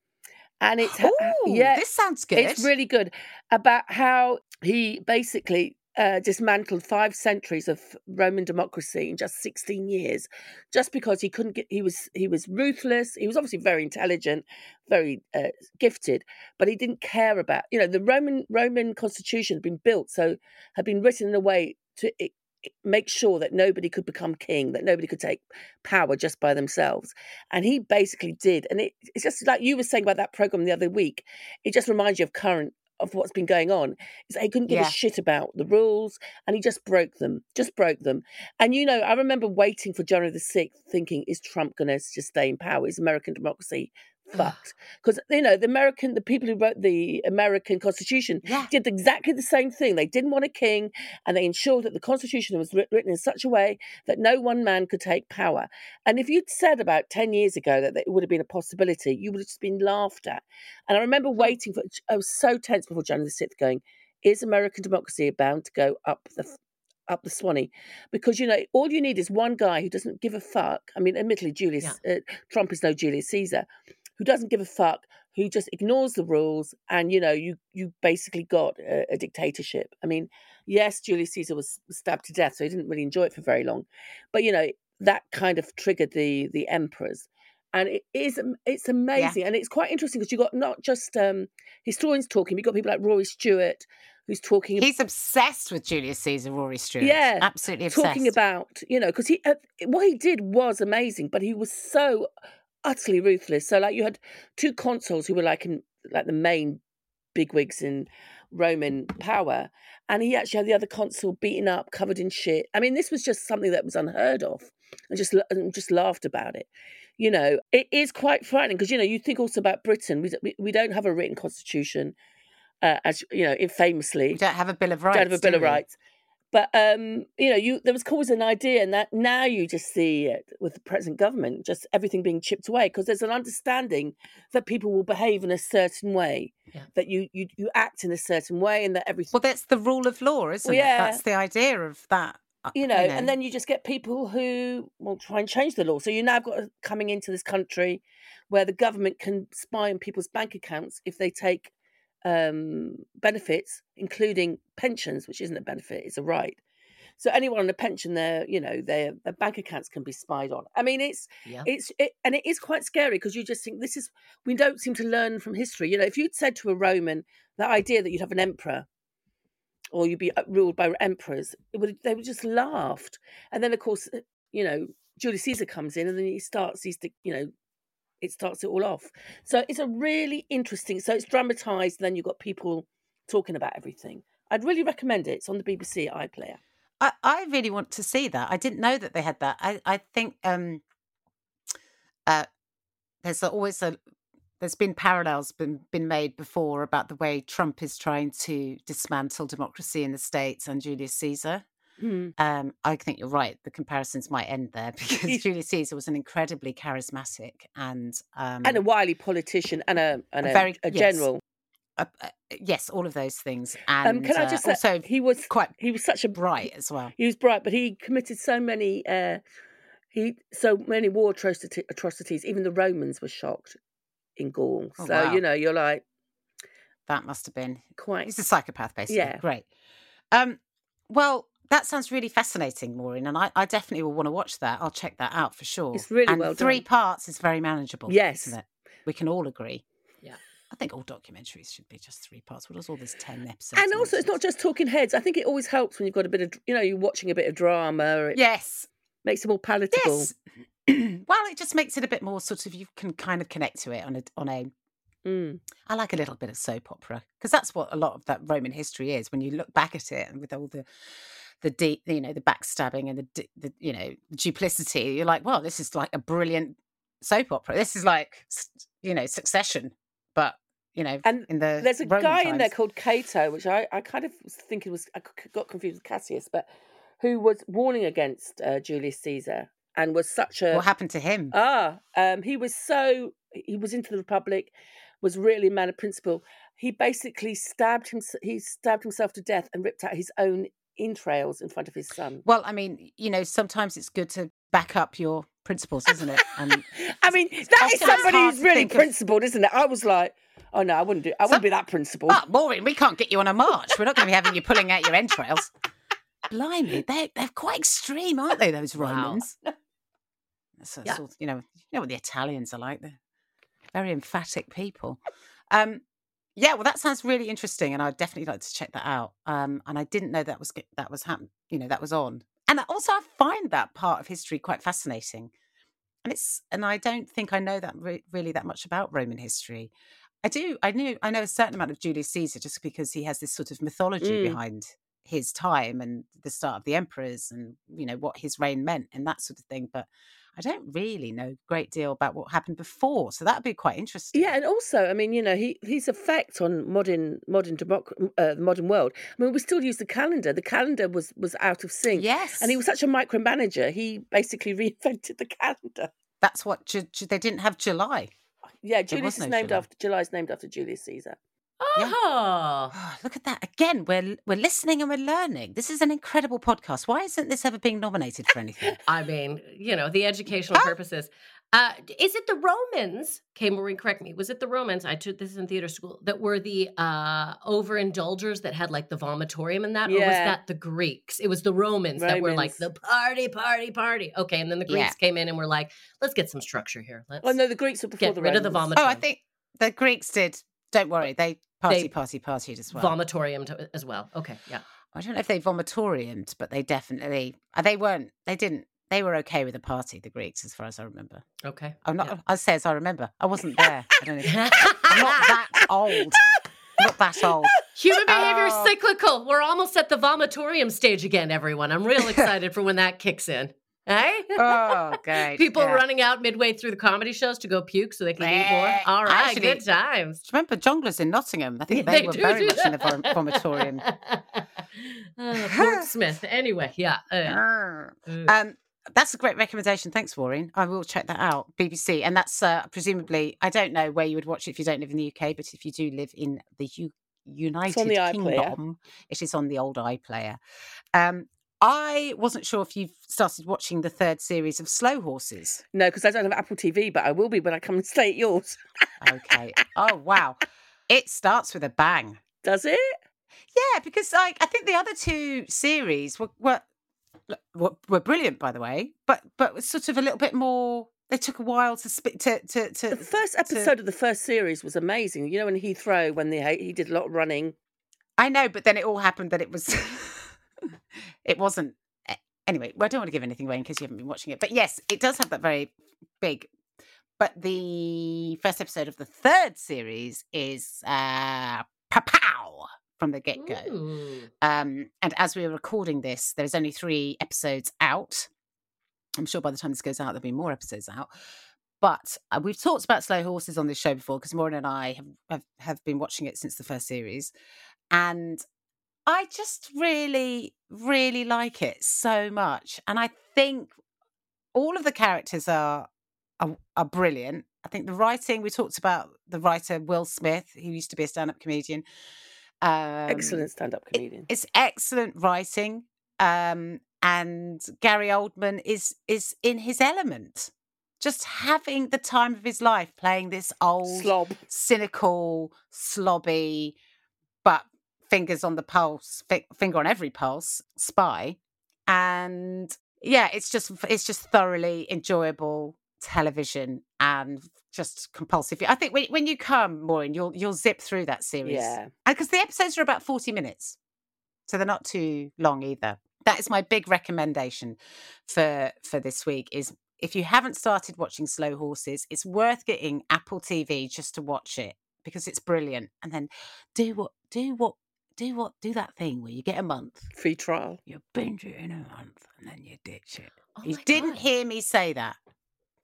and it's Ooh, yeah, this sounds good. it's really good about how he basically uh, dismantled five centuries of Roman democracy in just 16 years, just because he couldn't get. He was he was ruthless. He was obviously very intelligent, very uh, gifted, but he didn't care about. You know, the Roman Roman constitution had been built so had been written in a way to it, make sure that nobody could become king, that nobody could take power just by themselves. And he basically did. And it, it's just like you were saying about that program the other week. It just reminds you of current of what's been going on. Is that he couldn't give Yeah. a shit about the rules, and he just broke them, just broke them. And you know, I remember waiting for January the sixth, thinking, is Trump going to just stay in power? Is American democracy fucked? Because you know, the American, the people who wrote the American Constitution Yeah. did exactly the same thing. They didn't want a king, and they ensured that the Constitution was written in such a way that no one man could take power. And if you'd said about 10 years ago that it would have been a possibility, you would have just been laughed at. And I remember waiting for, I was so tense before January the 6th going, is American democracy bound to go up the up the swanny? Because you know, all you need is one guy who doesn't give a fuck. I mean, admittedly, Julius uh, Trump is no Julius Caesar, who doesn't give a fuck, who just ignores the rules, and you know, you you basically got a, a dictatorship. I mean, yes, Julius Caesar was stabbed to death, so he didn't really enjoy it for very long, but you know, that kind of triggered the the emperors and it is it's amazing yeah. and it's quite interesting because you've got not just um, historians talking you've got people like rory stewart who's talking he's obsessed with julius caesar rory stewart yeah absolutely obsessed. talking about you know because he uh, what he did was amazing but he was so utterly ruthless so like you had two consuls who were like in like the main bigwigs in roman power and he actually had the other consul beaten up covered in shit i mean this was just something that was unheard of and just and just laughed about it you know, it is quite frightening because you know you think also about Britain. We we, we don't have a written constitution, uh, as you know, famously. We don't have a bill of rights. We don't have a bill of rights. But um, you know, you there was always an idea, and that now you just see it with the present government, just everything being chipped away because there's an understanding that people will behave in a certain way, yeah. that you you you act in a certain way, and that everything. Well, that's the rule of law, isn't well, yeah. it? That's the idea of that uh, you know, you know, and then you just get people who will try and change the law. So you now got coming into this country where the government can spy on people's bank accounts if they take um, benefits, including pensions, which isn't a benefit; it's a right. So anyone on a pension, their you know their, their bank accounts can be spied on. I mean, it's yeah. it's it, and it is quite scary because you just think this is we don't seem to learn from history. You know, if you'd said to a Roman the idea that you'd have an emperor or you'd be uh, ruled by emperors, it would they would just laughed. And then of course, you know, Julius Caesar comes in and then he starts these, you know, it starts it all off. So it's a really interesting. So it's dramatized. Then you've got people talking about everything. I'd really recommend it. It's on the BBC iPlayer. I, I really want to see that. I didn't know that they had that. I, I think um, uh, there's always a there's been parallels been been made before about the way Trump is trying to dismantle democracy in the states and Julius Caesar. Mm. Um, I think you're right. The comparisons might end there because Julius Caesar was an incredibly charismatic and um, and a wily politician and a and a, a very a general. Yes. Uh, uh, yes, all of those things. And um, can I just uh, say, he was quite he was such a bright as well. He was bright, but he committed so many uh, he so many war atrocities. Even the Romans were shocked in Gaul. Oh, so wow. you know, you're like, that must have been quite. He's a psychopath, basically. Yeah, great. Um, well, that sounds really fascinating, Maureen, and I, I, definitely will want to watch that. I'll check that out for sure. It's really and well Three done. parts is very manageable. Yes, isn't it? We can all agree. Yeah. I think all documentaries should be just three parts. What is all this ten episodes? And also, it's not just talking heads. I think it always helps when you've got a bit of, you know, you're watching a bit of drama. Yes, makes it more palatable. Yes. well, it just makes it a bit more sort of you can kind of connect to it on a on a Mm. I like a little bit of soap opera because that's what a lot of that Roman history is. When you look back at it and with all the the deep, you know, the backstabbing and the, the you know duplicity, you're like, well, this is like a brilliant soap opera. This is like you know Succession, but you know, and in the there's a Roman guy times. in there called Cato, which I I kind of was thinking was I got confused with Cassius, but who was warning against uh, Julius Caesar and was such a what happened to him? Ah, um, he was so he was into the Republic was really a man of principle. He basically stabbed him. He stabbed himself to death and ripped out his own entrails in front of his son. Well, I mean, you know, sometimes it's good to back up your principles, isn't it? And I mean, that is somebody who's really principled, of... isn't it? I was like, oh no, I wouldn't do. I wouldn't be that principled. But Maureen, we can't get you on a march. We're not going to be having you pulling out your entrails. Blimey, they're they're quite extreme, aren't they? Those Romans. Wow. So, yeah. Sort of, you know, you know what the Italians are like. They're very emphatic people. Um, yeah, well, that sounds really interesting, and I'd definitely like to check that out. Um, and I didn't know that was that was happening. You know, that was on. And also, I find that part of history quite fascinating. And it's and I don't think I know that re- really that much about Roman history. I do. I knew I know a certain amount of Julius Caesar just because he has this sort of mythology mm. behind his time and the start of the emperors and you know what his reign meant and that sort of thing. But I don't really know a great deal about what happened before, so that'd be quite interesting. Yeah, and also, I mean, you know, he his effect on modern modern democ- uh, modern world. I mean, we still use the calendar. The calendar was was out of sync. Yes, and he was such a micromanager. He basically reinvented the calendar. That's what ju- ju- they didn't have July. Yeah, Julius is named July. after July is named after Julius Caesar. Yeah. Oh. Oh, look at that again. We're we're listening and we're learning. This is an incredible podcast. Why isn't this ever being nominated for anything? I mean, you know, the educational purposes. Uh, is it the Romans? Okay, Maureen, correct me. Was it the Romans? I took this in theater school that were the uh, overindulgers that had like the vomitorium and that, or was that the Greeks? It was the Romans, that were like the party, party, party. Okay, and then the Greeks Yeah. came in and were like, let's get some structure here. Let's Well, no, the Greeks were before get the rid of the Romans. vomitorium. oh, I think the Greeks did. Don't worry, they party, They- party, partied as well. vomitorium as well. Okay, yeah. I don't know if they vomitoriumed, but they definitely. uh, They weren't. They didn't. They were okay with the party, the Greeks, as far as I remember. Okay. I'm not. yeah. I say as I remember. I wasn't there. I don't know. I'm not that old. Not that old. Human behavior is Oh. cyclical. We're almost at the vomitorium stage again, everyone. I'm real excited for when that kicks in. Hey? Oh, great. People yeah. running out midway through the comedy shows to go puke so they can eat more. All right, Actually- good times. Remember Jongleurs in Nottingham? I think they, were do very much in the vom- that. vomitorium. oh, Portsmouth. Anyway, yeah. uh, uh, Um, that's a great recommendation. Thanks, Warren. I will check that out. BBC, and that's uh, presumably. I don't know where you would watch it if you don't live in the UK, but if you do live in the U- United the. Kingdom, it is on the old iPlayer. Um, I wasn't sure if you've started watching the third series of Slow Horses. No, because I don't have Apple TV, but I will be when I come and stay at yours. Okay. oh wow, it starts with a bang. Does it? Yeah, because like I think the other two series were were were, brilliant, by the way, but but was sort of a little bit more. They took a while to spit to to to. The first to- episode of the first series was amazing. You know, in Heathrow, when they he did a lot of running. I know, but then it all happened that it was. it wasn't. Anyway, well, I don't want to give anything away in case you haven't been watching it. But yes, it does have that very big. But the first episode of the third series is uh, pow from the get go. Um, and as we are recording this, there's only three episodes out. I'm sure by the time this goes out, there'll be more episodes out. But uh, we've talked about Slow Horses on this show before because Maureen and I have, have, have been watching it since the first series. And I just really, really like it so much. And I think all of the characters are, are, are brilliant. I think the writing, we talked about the writer Will Smith, who used to be a stand up comedian. Um, Excellent stand-up it- comedian. it's excellent writing. Um, and Gary Oldman is is in his element. Just having the time of his life playing this old, Slob. cynical, slobby, but fingers on the pulse, fi- finger on every pulse, spy. And yeah, it's just it's just thoroughly enjoyable television and just compulsive. I think when when you come, Maureen, you'll you'll zip through that series. Yeah. because the episodes are about forty minutes, so they're not too long either. That is my big recommendation for for this week. Is if you haven't started watching Slow Horses, it's worth getting Apple TV just to watch it because it's brilliant. And then do what do what do what do that thing where you get a month, Free trial. you binge it in a month, and then you ditch it. Oh you didn't God. hear me say that.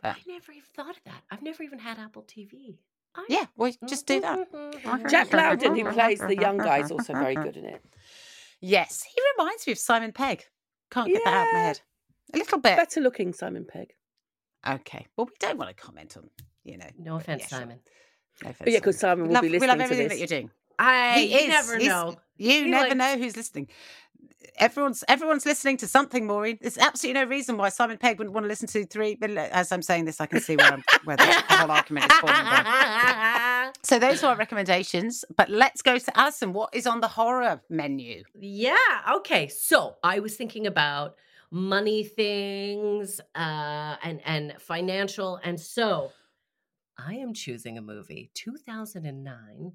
But... I never even thought of that. I've never even had Apple TV. I- Yeah, well, just do that. Jack Lowden, who plays the young guy, is also very good in it. Yes, he reminds me of Simon Pegg. Can't get that out of my head. A little bit. Better looking Simon Pegg. Okay. Well, we don't want to comment on, you know. No offense, yeah, sure. Simon. No offense, But yeah, because Simon We will love, be we listening love to everything this. that you're doing. I you never know. You He never likes- know who's listening. Everyone's everyone's listening to something, Maureen. There's absolutely no reason why Simon Pegg wouldn't want to listen to three. But as I'm saying this, I can see where, I'm, where the whole argument is falling. So those are our recommendations. But let's go to Allyson. What is on the horror menu? Yeah. Okay. So I was thinking about money things uh, and and financial, and so I am choosing a movie, 2009,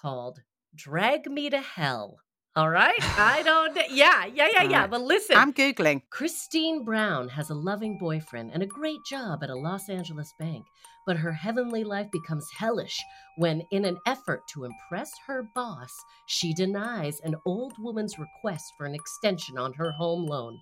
called "Drag Me to Hell." All right. I don't. Yeah. Yeah. Yeah. Yeah. right. But listen. I'm googling. Christine Brown has a loving boyfriend and a great job at a Los Angeles bank, but her heavenly life becomes hellish when, in an effort to impress her boss, she denies an old woman's request for an extension on her home loan.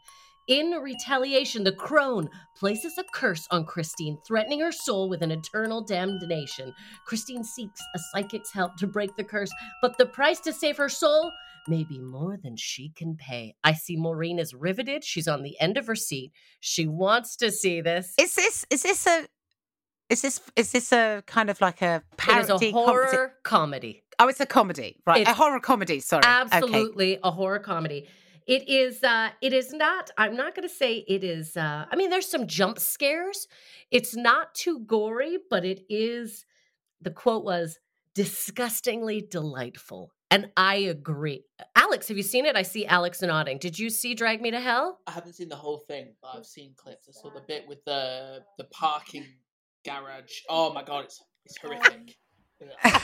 In retaliation, the crone places a curse on Christine, threatening her soul with an eternal damnation. Christine seeks a psychic's help to break the curse, but the price to save her soul may be more than she can pay. I see Maureen is riveted. She's on the end of her seat. She wants to see this. Is this is this a Is this is this a kind of like a It is parody? a horror is comedy. oh, it's a comedy, right? a horror comedy. Sorry, Okay. Absolutely a horror comedy. It is uh it is not I'm not going to say it is uh I mean there's some jump scares. It's not too gory, but it is the quote was disgustingly delightful. And I agree. Alex, have you seen it? I see Alex nodding. Did you see Drag Me to Hell? I haven't seen the whole thing, but I've seen clips. I saw the bit with the the parking garage. Oh my god, it's it's horrific.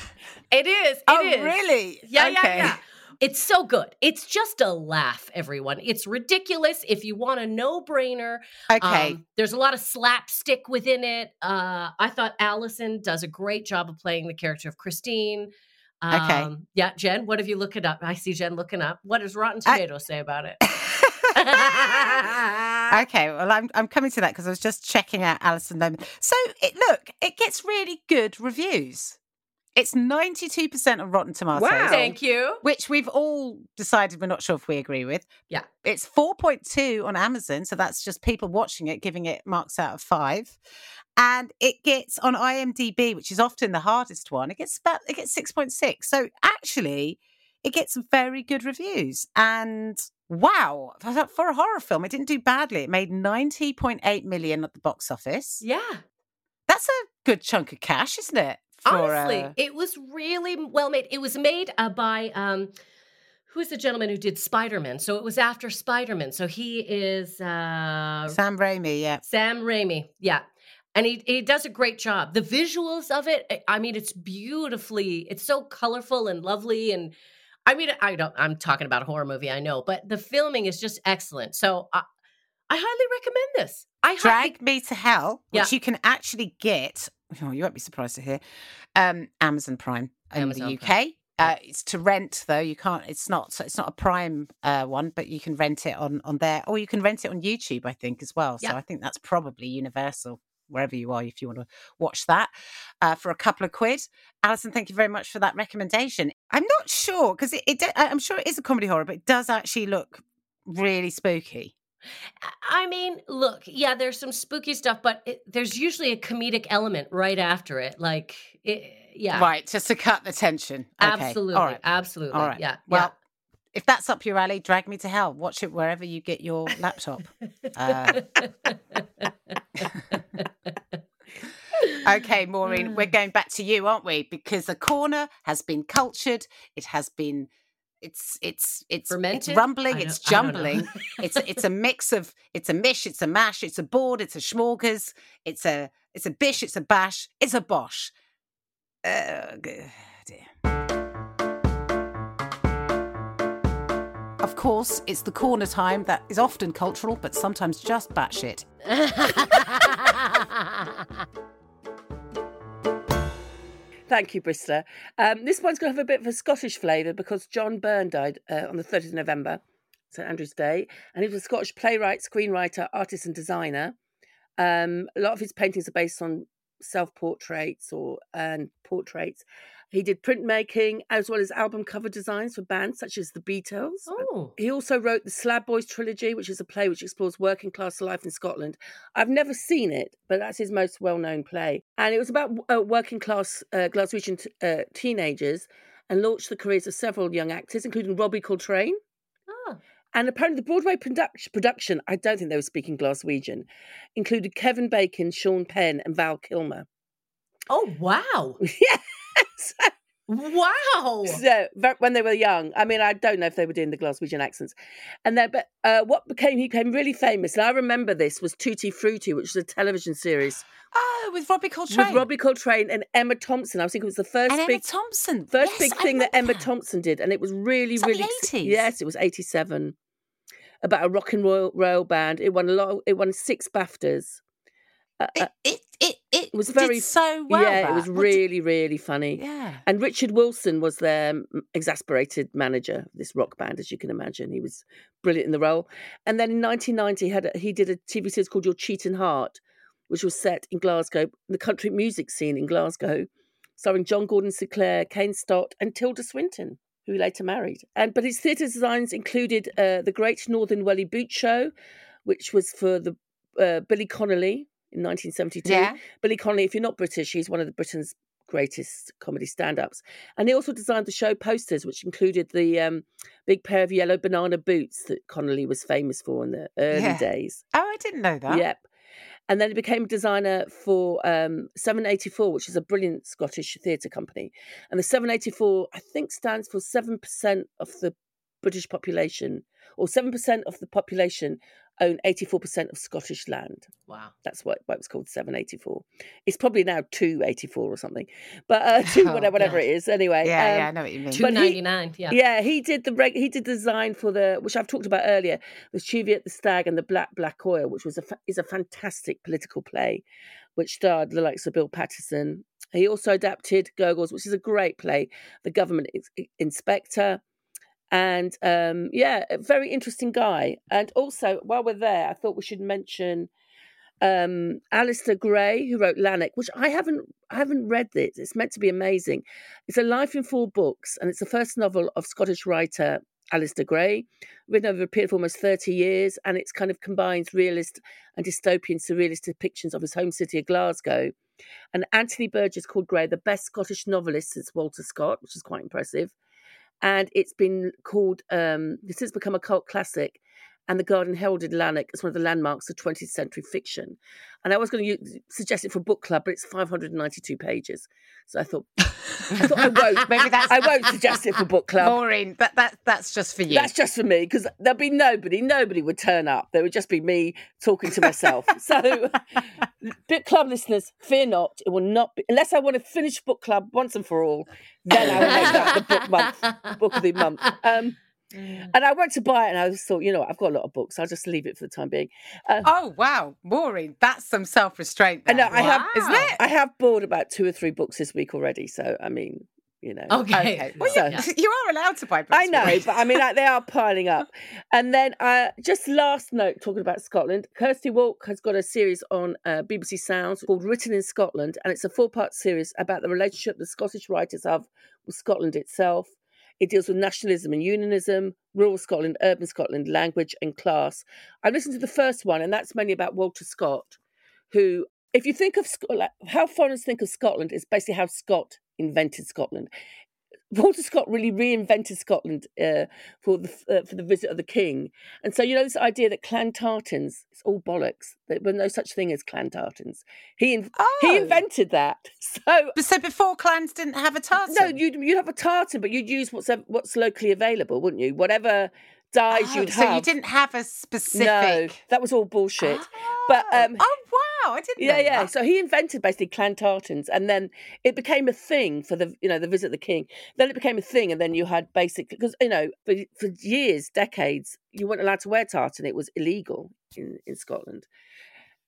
It is. It Oh, is. really? Yeah, yeah, Okay. yeah. It's so good. It's just a laugh, everyone. It's ridiculous. If you want a no brainer, Okay. um, there's a lot of slapstick within it. Uh, I thought Alison does a great job of playing the character of Christine. Um, Okay. Yeah, Jen, what have you looking up? I see Jen looking up. What does Rotten I- Tomatoes say about it? okay, well, I'm I'm coming to that because I was just checking out Alison Lohman. So it look, it gets really good reviews. It's 92% of Rotten Tomatoes. Wow. Thank you. Which we've all decided we're not sure if we agree with. Yeah. It's 4.2 on Amazon. So that's just people watching it, giving it marks out of five. And it gets on IMDb, which is often the hardest one, it gets about it gets 6.6. So actually, it gets very good reviews. And wow, for for a horror film, it didn't do badly. It made 90.8 million at the box office. Yeah. That's a good chunk of cash, isn't it? Honestly, uh, it was really well made. It was made uh, by um, who's the gentleman who did Spider Man? So it was after Spider Man. So he is uh, Sam Raimi, yeah. Sam Raimi. Yeah. And he, he does a great job. The visuals of it, I- I mean, it's beautifully, it's so colorful and lovely. And I mean, I don't, I'm talking about a horror movie, I know, but the filming is just excellent. So I, I highly recommend this. I Drag Me to Hell, which Yeah. you can actually get. Oh, you won't be surprised to hear. Um, Amazon Prime in Amazon the Prime. UK. Uh, it's to rent though. You can't. It's not. It's not a Prime uh, one, but you can rent it on on there, or you can rent it on YouTube. I think as well. So Yeah. I think that's probably universal wherever you are if you want to watch that uh, for a couple of quid. Allyson, thank you very much for that recommendation. I'm not sure because it, it. I'm sure it is a comedy horror, but it does actually look really spooky. I mean, look, yeah, there's some spooky stuff, but it, there's usually a comedic element right after it. Like, it, yeah. Right, just to cut the tension. Okay. Absolutely. All right. Absolutely. All right. Yeah. Well, if that's up your alley, drag me to hell. Watch it wherever you get your laptop. Uh, okay, Maureen, we're going back to you, aren't we? Because the corner has been cultured. It has been. It's it's it's it's rumbling. It's don't- I don't know. jumbling. it's it's a mix of it's a mish. It's a mash. It's a board. It's a schmorgas. It's a it's a bish. It's a bash. It's a bosh. Uh, dear. Of course, it's the corner time that is often cultural, but sometimes just batshit. Thank you, Brister. Um, this one's going to have a bit of a Scottish flavour because John Byrne died uh, on the 30th of November, St Andrew's Day, and he was a Scottish playwright, screenwriter, artist, and designer. Um, a lot of his paintings are based on self-portraits or and portraits. He did printmaking as well as album cover designs for bands such as the Beatles. oh. He also wrote the Slab Boys trilogy, which is a play which explores working class life in Scotland. I've never seen it, but that's his most well known play. And it was about uh, working class uh, Glaswegian t- uh, teenagers and launched the careers of several young actors, including Robbie Coltrane. Ah. And apparently, the Broadway produc- production, I don't think they were speaking Glaswegian, included Kevin Bacon, Sean Penn, and Val Kilmer. Oh, wow. Wow. So when they were young, I mean, I don't know if they were doing the Glaswegian accents, and then but uh, what became he became really famous, and I remember this was Tutti Frutti, which was a television series Oh, with Robbie Coltrane. with Robbie Coltrane and Emma Thompson. I think it was the first and Emma Thompson. first Yes, big I thing that Emma Thompson did, and it was really Was really 80s? yes, it was eighty seven about a rock and roll, roll band. It won a lot. Of, it won six BAFTAs. Uh, uh, It it it, it was did very- so well. yeah, it was What did- really really funny. yeah. And Richard Wilson was their mm, exasperated manager of this rock band, as you can imagine. He was brilliant in the role. And then in 1990, he, had a, he did a TV series called Your Cheating Heart, which was set in Glasgow, the country music scene in Glasgow, starring John Gordon Sinclair, Ken Stott, and Tilda Swinton, who he later married. And but his theatre designs included uh, the Great Northern Welly Boot Show, which was for the uh, Billy Connolly in 1972. Yeah. Billy Connolly, if you're not British, he's one of the Britain's greatest comedy stand-ups. And he also designed the show posters, which included the um, big pair of yellow banana boots that Connolly was famous for in the early Yeah. days. Oh, I didn't know that. Yep. And then he became a designer for um, 784, which is a brilliant Scottish theatre company. And the 784, I think, stands for 7% of the British population, or 7% of the population own 84% of Scottish land. Wow. That's why, why it was called 784. It's probably now 284 or something, but uh, two, Oh, whatever, whatever it is. Anyway, Yeah, um, yeah, I know what you mean. Two But he- Yeah. yeah, he did the reg- he did the design for the which I've talked about earlier, the Cheviot the Stag and the Black Black Oil, which was a fa- is a fantastic political play, which starred the likes of Bill Paterson. He also adapted Gogol's, which is a great play, The Government Ins- Inspector, and um, yeah, a very interesting guy. And also, while we're there, I thought we should mention um Alasdair Gray who wrote Lanark which I haven't I haven't read this it's meant to be amazing. It's a life in four books and it's the first novel of Scottish writer Alasdair Gray written over a period of almost 30 years and it's kind of combines realist and dystopian surrealist depictions of his home city of Glasgow. And Anthony Burgess called Gray the best Scottish novelist since Walter Scott which is quite impressive and it's been called um this has become a cult classic and the Guardian heralded Lanark as one of the landmarks of 20th century fiction. And I was going to use, suggest it for book club, but it's 592 pages. So I thought, I thought I won't. Maybe that's- I won't suggest it for book club. Maureen, but that that's just for you. That's just for me because there'd be nobody. Nobody would turn up. There would just be me talking to myself. so, book club listeners, fear not. It will not be unless I want to finish book club once and for all. Then I will make that the book month, book of the month. Um, and I went to buy it, and I just thought, you know, what, I've got a lot of books. I'll just leave it for the time being. Uh, Oh wow, Maureen, that's some self-restraint. I There. know I have, isn't it? I have bought about two or three books this week already. So I mean, you know, Okay. Okay. Well, So- you, you are allowed to buy books. I know, but I mean, like, they are piling up. And then, uh, just last note, talking about Scotland, Kirsty Wark has got a series on uh, BBC Sounds called "Written in Scotland," and it's a four-part series about the relationship the Scottish writers have with Scotland itself. It deals with nationalism and unionism, rural Scotland, urban Scotland, language and class. I listened to the first one, and that's mainly about Walter Scott, who, if you think of Sc- like, how foreigners think of Scotland, is basically how Scott invented Scotland. Walter Scott really reinvented Scotland uh, for the uh, for the visit of the king, and so you know this idea that Clantartans it's all bollocks. There were no such thing as Clantartans. He in- he Oh. invented that. So But so before clans didn't have a tartan. no, you'd you'd have a tartan, but you'd use what's what's locally available, wouldn't you? Whatever dyes Oh, you'd so have. you didn't have a specific. No, that was all bullshit. But Oh. um, oh wow, I didn't. yeah, yeah. that. So he invented basically clan tartans, and then it became a thing for the you know the visit of the king. Then it became a thing, and then you had basically because you know for for years, decades, you weren't allowed to wear tartan; it was illegal in in Scotland.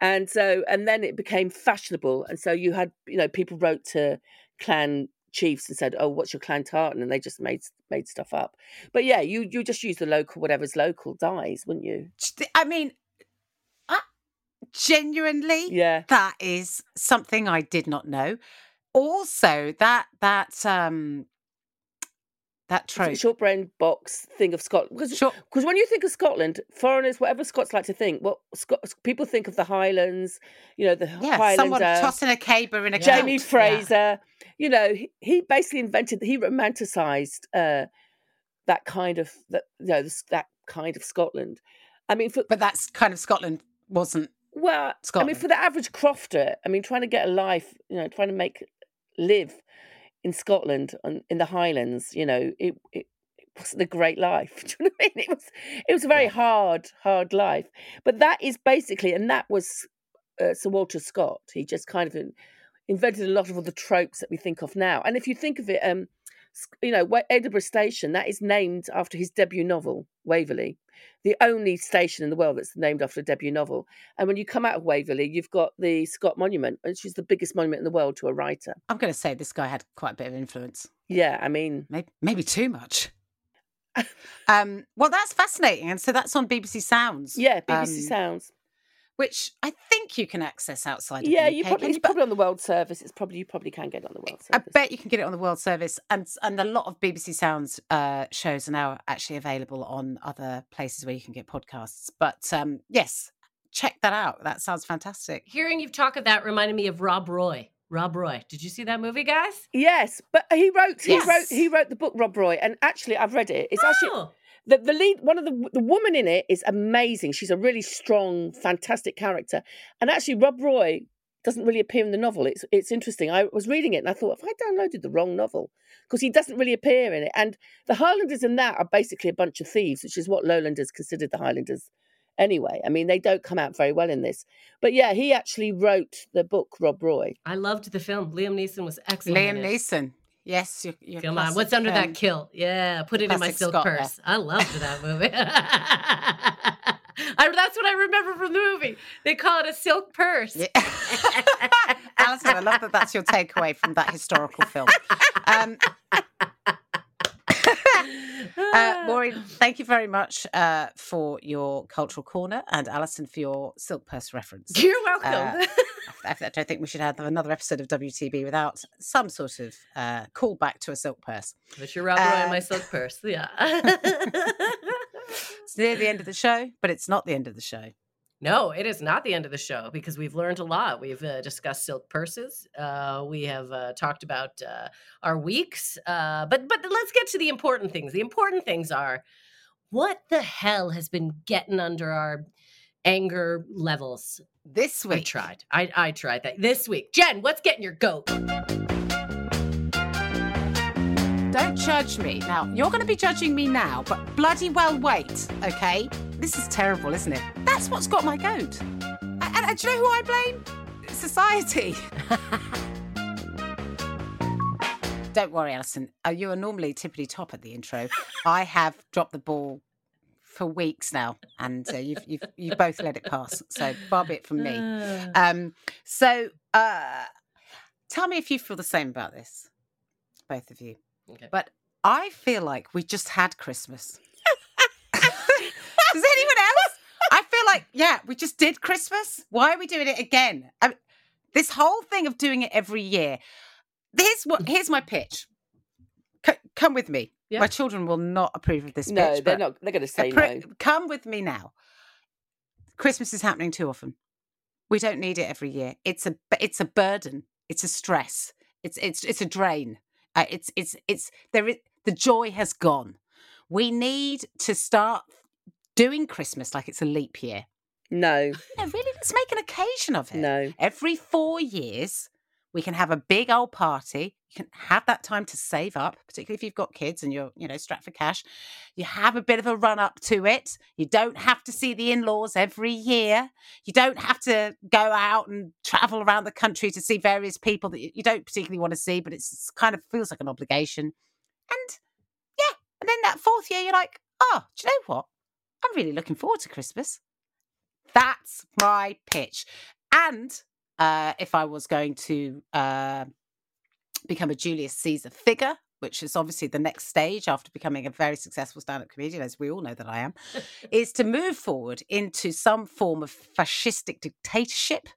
And so, and then it became fashionable, and so you had you know people wrote to clan chiefs and said, "Oh, what's your clan tartan?" and they just made made stuff up. But yeah, you you just use the local whatever's local dyes, wouldn't you? I mean, genuinely, Yeah. that is something I did not know. Also, that that um that trope. shortbread box thing of Scotland. Because Short- because when you think of Scotland, foreigners, whatever Scots like to think, what Scot- people think of the Highlands, you know, the yeah, Highlander, someone tossing a caber in a Jamie. Fraser. You know, he, he basically invented, he romanticized uh, that kind of that you know that kind of Scotland. I mean, for But that's kind of Scotland wasn't. Well, I mean, for the average crofter, I mean, trying to get a life, you know, trying to make live in Scotland and in the Highlands, you know, it, it it wasn't a great life. Do you know what I mean? It was it was a very hard, hard life. But that is basically, and that was uh, Sir Walter Scott. He just kind of in, invented a lot of all the tropes that we think of now. And if you think of it, um, you know, Edinburgh Station that is named after his debut novel, Waverley, the only station in the world that's named after a debut novel. And when you come out of Waverley, you've got the Scott Monument, which is the biggest monument in the world to a writer. I'm going to say this guy had quite a bit of influence. Yeah, I mean, Maybe, maybe too much. um, well, that's fascinating, and so that's on BBC Sounds. yeah, BBC um, Sounds. Which I think you can access outside. Of Yeah, the you probably it's you? But probably on the World Service. It's probably you probably can get it on the World Service. I bet you can get it on the World Service, and and a lot of BBC Sounds uh, shows are now actually available on other places where you can get podcasts. But um, yes, check that out. That sounds fantastic. Hearing you talk of that reminded me of Rob Roy. Rob Roy. Did you see that movie, guys? Yes, but he wrote he Yes. wrote he wrote the book Rob Roy, and actually I've read it. It's actually Oh, the, the lead one of the the woman in it is amazing. She's a really strong, fantastic character. And actually Rob Roy doesn't really appear in the novel. It's it's interesting. I was reading it and I thought, if I downloaded the wrong novel, because he doesn't really appear in it. And the Highlanders in that are basically a bunch of thieves, which is what Lowlanders considered the Highlanders anyway. I mean, they don't come out very well in this. But yeah, he actually wrote the book Rob Roy. I loved the film. Liam Neeson was excellent. Liam. Neeson. Yes, you're, you're Come on, what's under um, that kilt? Yeah, put it in my silk Scot there. purse. I loved that movie. I, that's what I remember from the movie. They call it a silk purse. Yeah. Allyson, I love that that's your takeaway from that historical film. Um, uh, Maureen, thank you very much uh, for your cultural corner and Allyson for your silk purse reference. You're welcome. Uh, I, I don't think we should have another episode of WTB without some sort of uh, callback to a silk purse. But you're Rob uh, my silk purse. Yeah. It's near the end of the show, but it's not the end of the show. No, it is not the end of the show because we've learned a lot. We've uh, discussed silk purses. Uh, we have uh, talked about uh, our weeks, uh, but but let's get to the important things. The important things are what the hell has been getting under our anger levels. This week. I tried. I I tried that this week. Jen, what's getting your goat? Don't judge me. Now, you're going to be judging me now, but bloody well wait, okay? This is terrible, isn't it? That's what's got my goat. And, and, and do you know who I blame? Society. Don't worry, Allyson. Uh, you are normally tippity top at the intro. I have dropped the ball for weeks now, and uh, you've, you've you've both let it pass. So far be it from me. Um, so uh, tell me if you feel the same about this, both of you. Okay. But I feel like we just had Christmas. Does anyone else? Like, yeah, we just did Christmas. Why are we doing it again? I mean, this whole thing of doing it every year. Here's what. Here's my pitch. C- come with me. Yeah. My children will not approve of this pitch. No, pitch. they're not. They're going to say appro- no. Come with me now. Christmas is happening too often. We don't need it every year. It's a it's a burden. It's a stress. It's it's it's a drain. Uh, it's it's it's there is the joy has gone. We need to start doing Christmas like it's a leap year. No, No, really, let's make an occasion of it. no. Every four years, we can have a big old party. You can have that time to save up, particularly if you've got kids and you're, you know, strapped for cash. You have a bit of a run up to it. You don't have to see the in laws every year. You don't have to go out and travel around the country to see various people that you don't particularly want to see, but it's kind of feels like an obligation. And yeah, and then that fourth year, you're like, oh, do you know what? I'm really looking forward to Christmas. That's my pitch. And uh, if I was going to uh, become a Julius Caesar figure, which is obviously the next stage after becoming a very successful stand up comedian, as we all know that I am, is to move forward into some form of fascistic dictatorship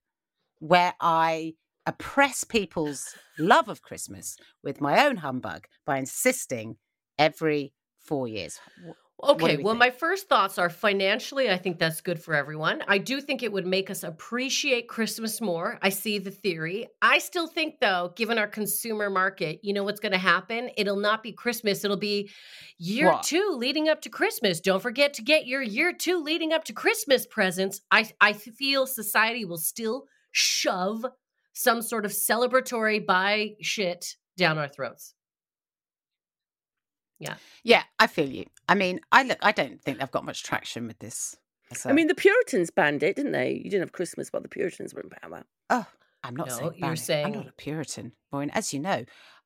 where I oppress people's love of Christmas with my own humbug by insisting every four years. Wh- what do Okay, we well, think? my first thoughts are financially, I think that's good for everyone. I do think it would make us appreciate Christmas more. I see the theory. I still think, though, given our consumer market, you know what's going to happen? It'll not be Christmas, it'll be year What? two leading up to Christmas. Don't forget to get your year two leading up to Christmas presents. I, I feel society will still shove some sort of celebratory buy shit down our throats. Yeah, Yeah, I feel you. I mean, I look. I don't think they've got much traction with this. I mean, the Puritans banned it, didn't they? You didn't have Christmas while the Puritans were in power. oh, I'm not No, saying you're it. saying- I'm not a Puritan, Maureen. As you know,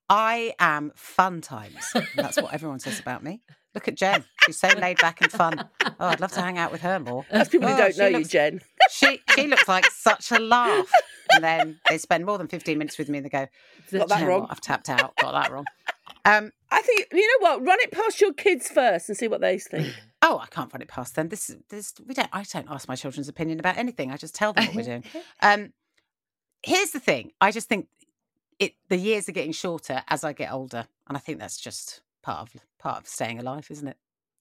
I am fun times. that's what everyone says about me. Look at Jen; she's so laid back and fun. Oh, I'd love to hang out with her more. That's people who Oh, don't she know you, Jen. She she looks like such a laugh, and then they spend more than 15 minutes with me and they go, Got that "Do you know wrong. what? I've tapped out. Got that wrong." Um, I think you know what. Run it past your kids first and see what they think. Oh, I can't run it past them. This is this we don't I don't ask my children's opinion about anything. I just tell them what we're doing. Um here's the thing. I just think it the years are getting shorter as I get older. And I think that's just part of part of staying alive, isn't it?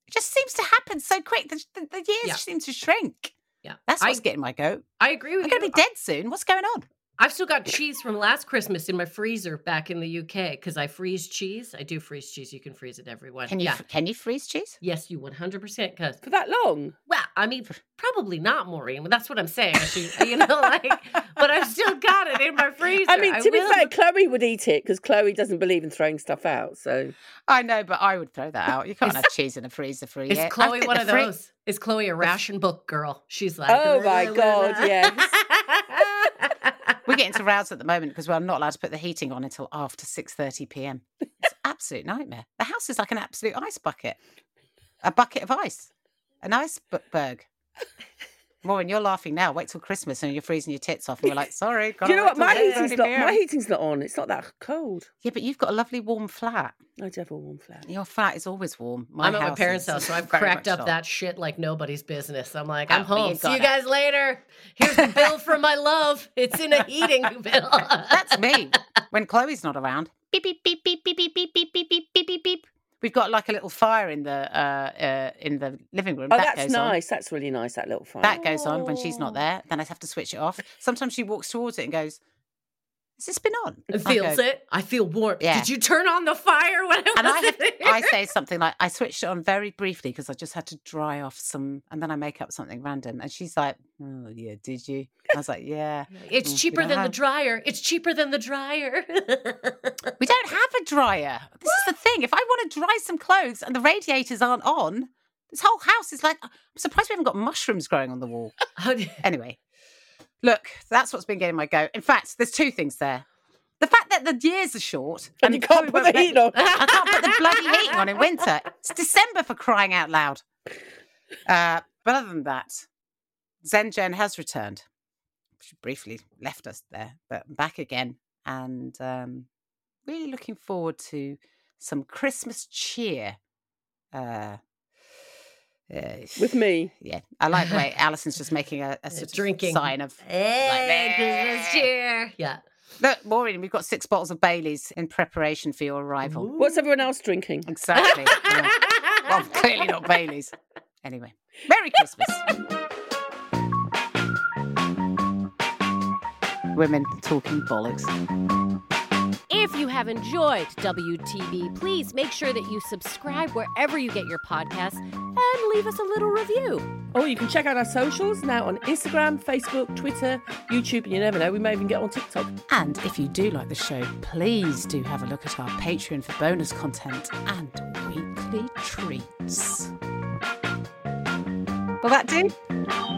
It just seems to happen so quick. The, the, the years Yeah. seem to shrink. Yeah. That's what's I, getting my goat. I agree with I'm you. going to be dead soon. What's going on? I've still got cheese from last Christmas in my freezer back in the UK because I freeze cheese. I do freeze cheese. You can freeze it everyone. Can you yeah. f- can you freeze cheese? Yes, you 100% can. For that long? Well, I mean, probably not, Maureen. but That's what I'm saying. She, you know, like, but I've still got it in my freezer. I mean, to be will- fair, Chloe would eat it because Chloe doesn't believe in throwing stuff out. So I know, but I would throw that out. You can't have cheese in a freezer for a Is year. I Chloe one of fri- those? Is Chloe a ration book girl? She's like, Oh my God, yes. We're getting to rouse at the moment because we're not allowed to put the heating on until after 6.30 p.m. It's absolute nightmare. The house is like an absolute ice bucket. A bucket of ice. An iceberg. Maureen, you're laughing now. Wait till Christmas and you're freezing your tits off and you're like, sorry. do you know what? My heating's heating's not. My heating's not on. It's not that cold. Yeah, but you've got a lovely warm flat. I do have a warm flat. Your flat is always warm. My I'm at my parents' house, so I've cracked up not. that shit like nobody's business. I'm like, Oh, I'm but you home. See you gotta- guys later. Here's the bill for my love. It's in a heating bill. That's me. When Chloe's not around, beep beep beep beep beep beep beep beep beep beep beep beep beep. We've got like a little fire in the uh, uh in the living room. Oh, that that's goes on. nice. That's really nice. That little fire. That goes on when she's not there. Then I have to switch it off. Sometimes she walks towards it and goes, "Has this been on?" It I feels go, it. I feel warm. Yeah. Did you turn on the fire when I was And I, have, I say something like, I switched it on very briefly because I just had to dry off some, and then I make up something random. And she's like, "Oh yeah, did you?" I was like, "Yeah." It's Mm, cheaper than the dryer. It's cheaper than the dryer. We don't have a dryer. This is the thing. If I want to dry some clothes and the radiators aren't on, this whole house is like. I'm surprised we haven't got mushrooms growing on the wall. Anyway, look, that's what's been getting my goat. In fact, there's two things there. The fact that the years are short And you can't put the heat on. I can't put the bloody heat on in winter. It's December for crying out loud. Uh, but other than that, Zen Jen has returned. She briefly left us there, but back again. And um, really looking forward to some Christmas cheer. Uh, uh, With me. yeah, I like the way Allyson's just making a, a sort of drinking. sign of Hey, Christmas cheer. Yeah. Look, Maureen, we've got six bottles of Bailey's in preparation for your arrival. What's everyone else drinking? Exactly. Yeah. well, clearly not Bailey's. Anyway, Merry Christmas. Women talking bollocks. If you have enjoyed WTB, please make sure that you subscribe wherever you get your podcasts and leave us a little review. Oh, you can check out our socials now on Instagram, Facebook, Twitter, YouTube, and you never know, we may even get on TikTok. And if you do like the show, please do have a look at our Patreon for bonus content and weekly treats. Will that do?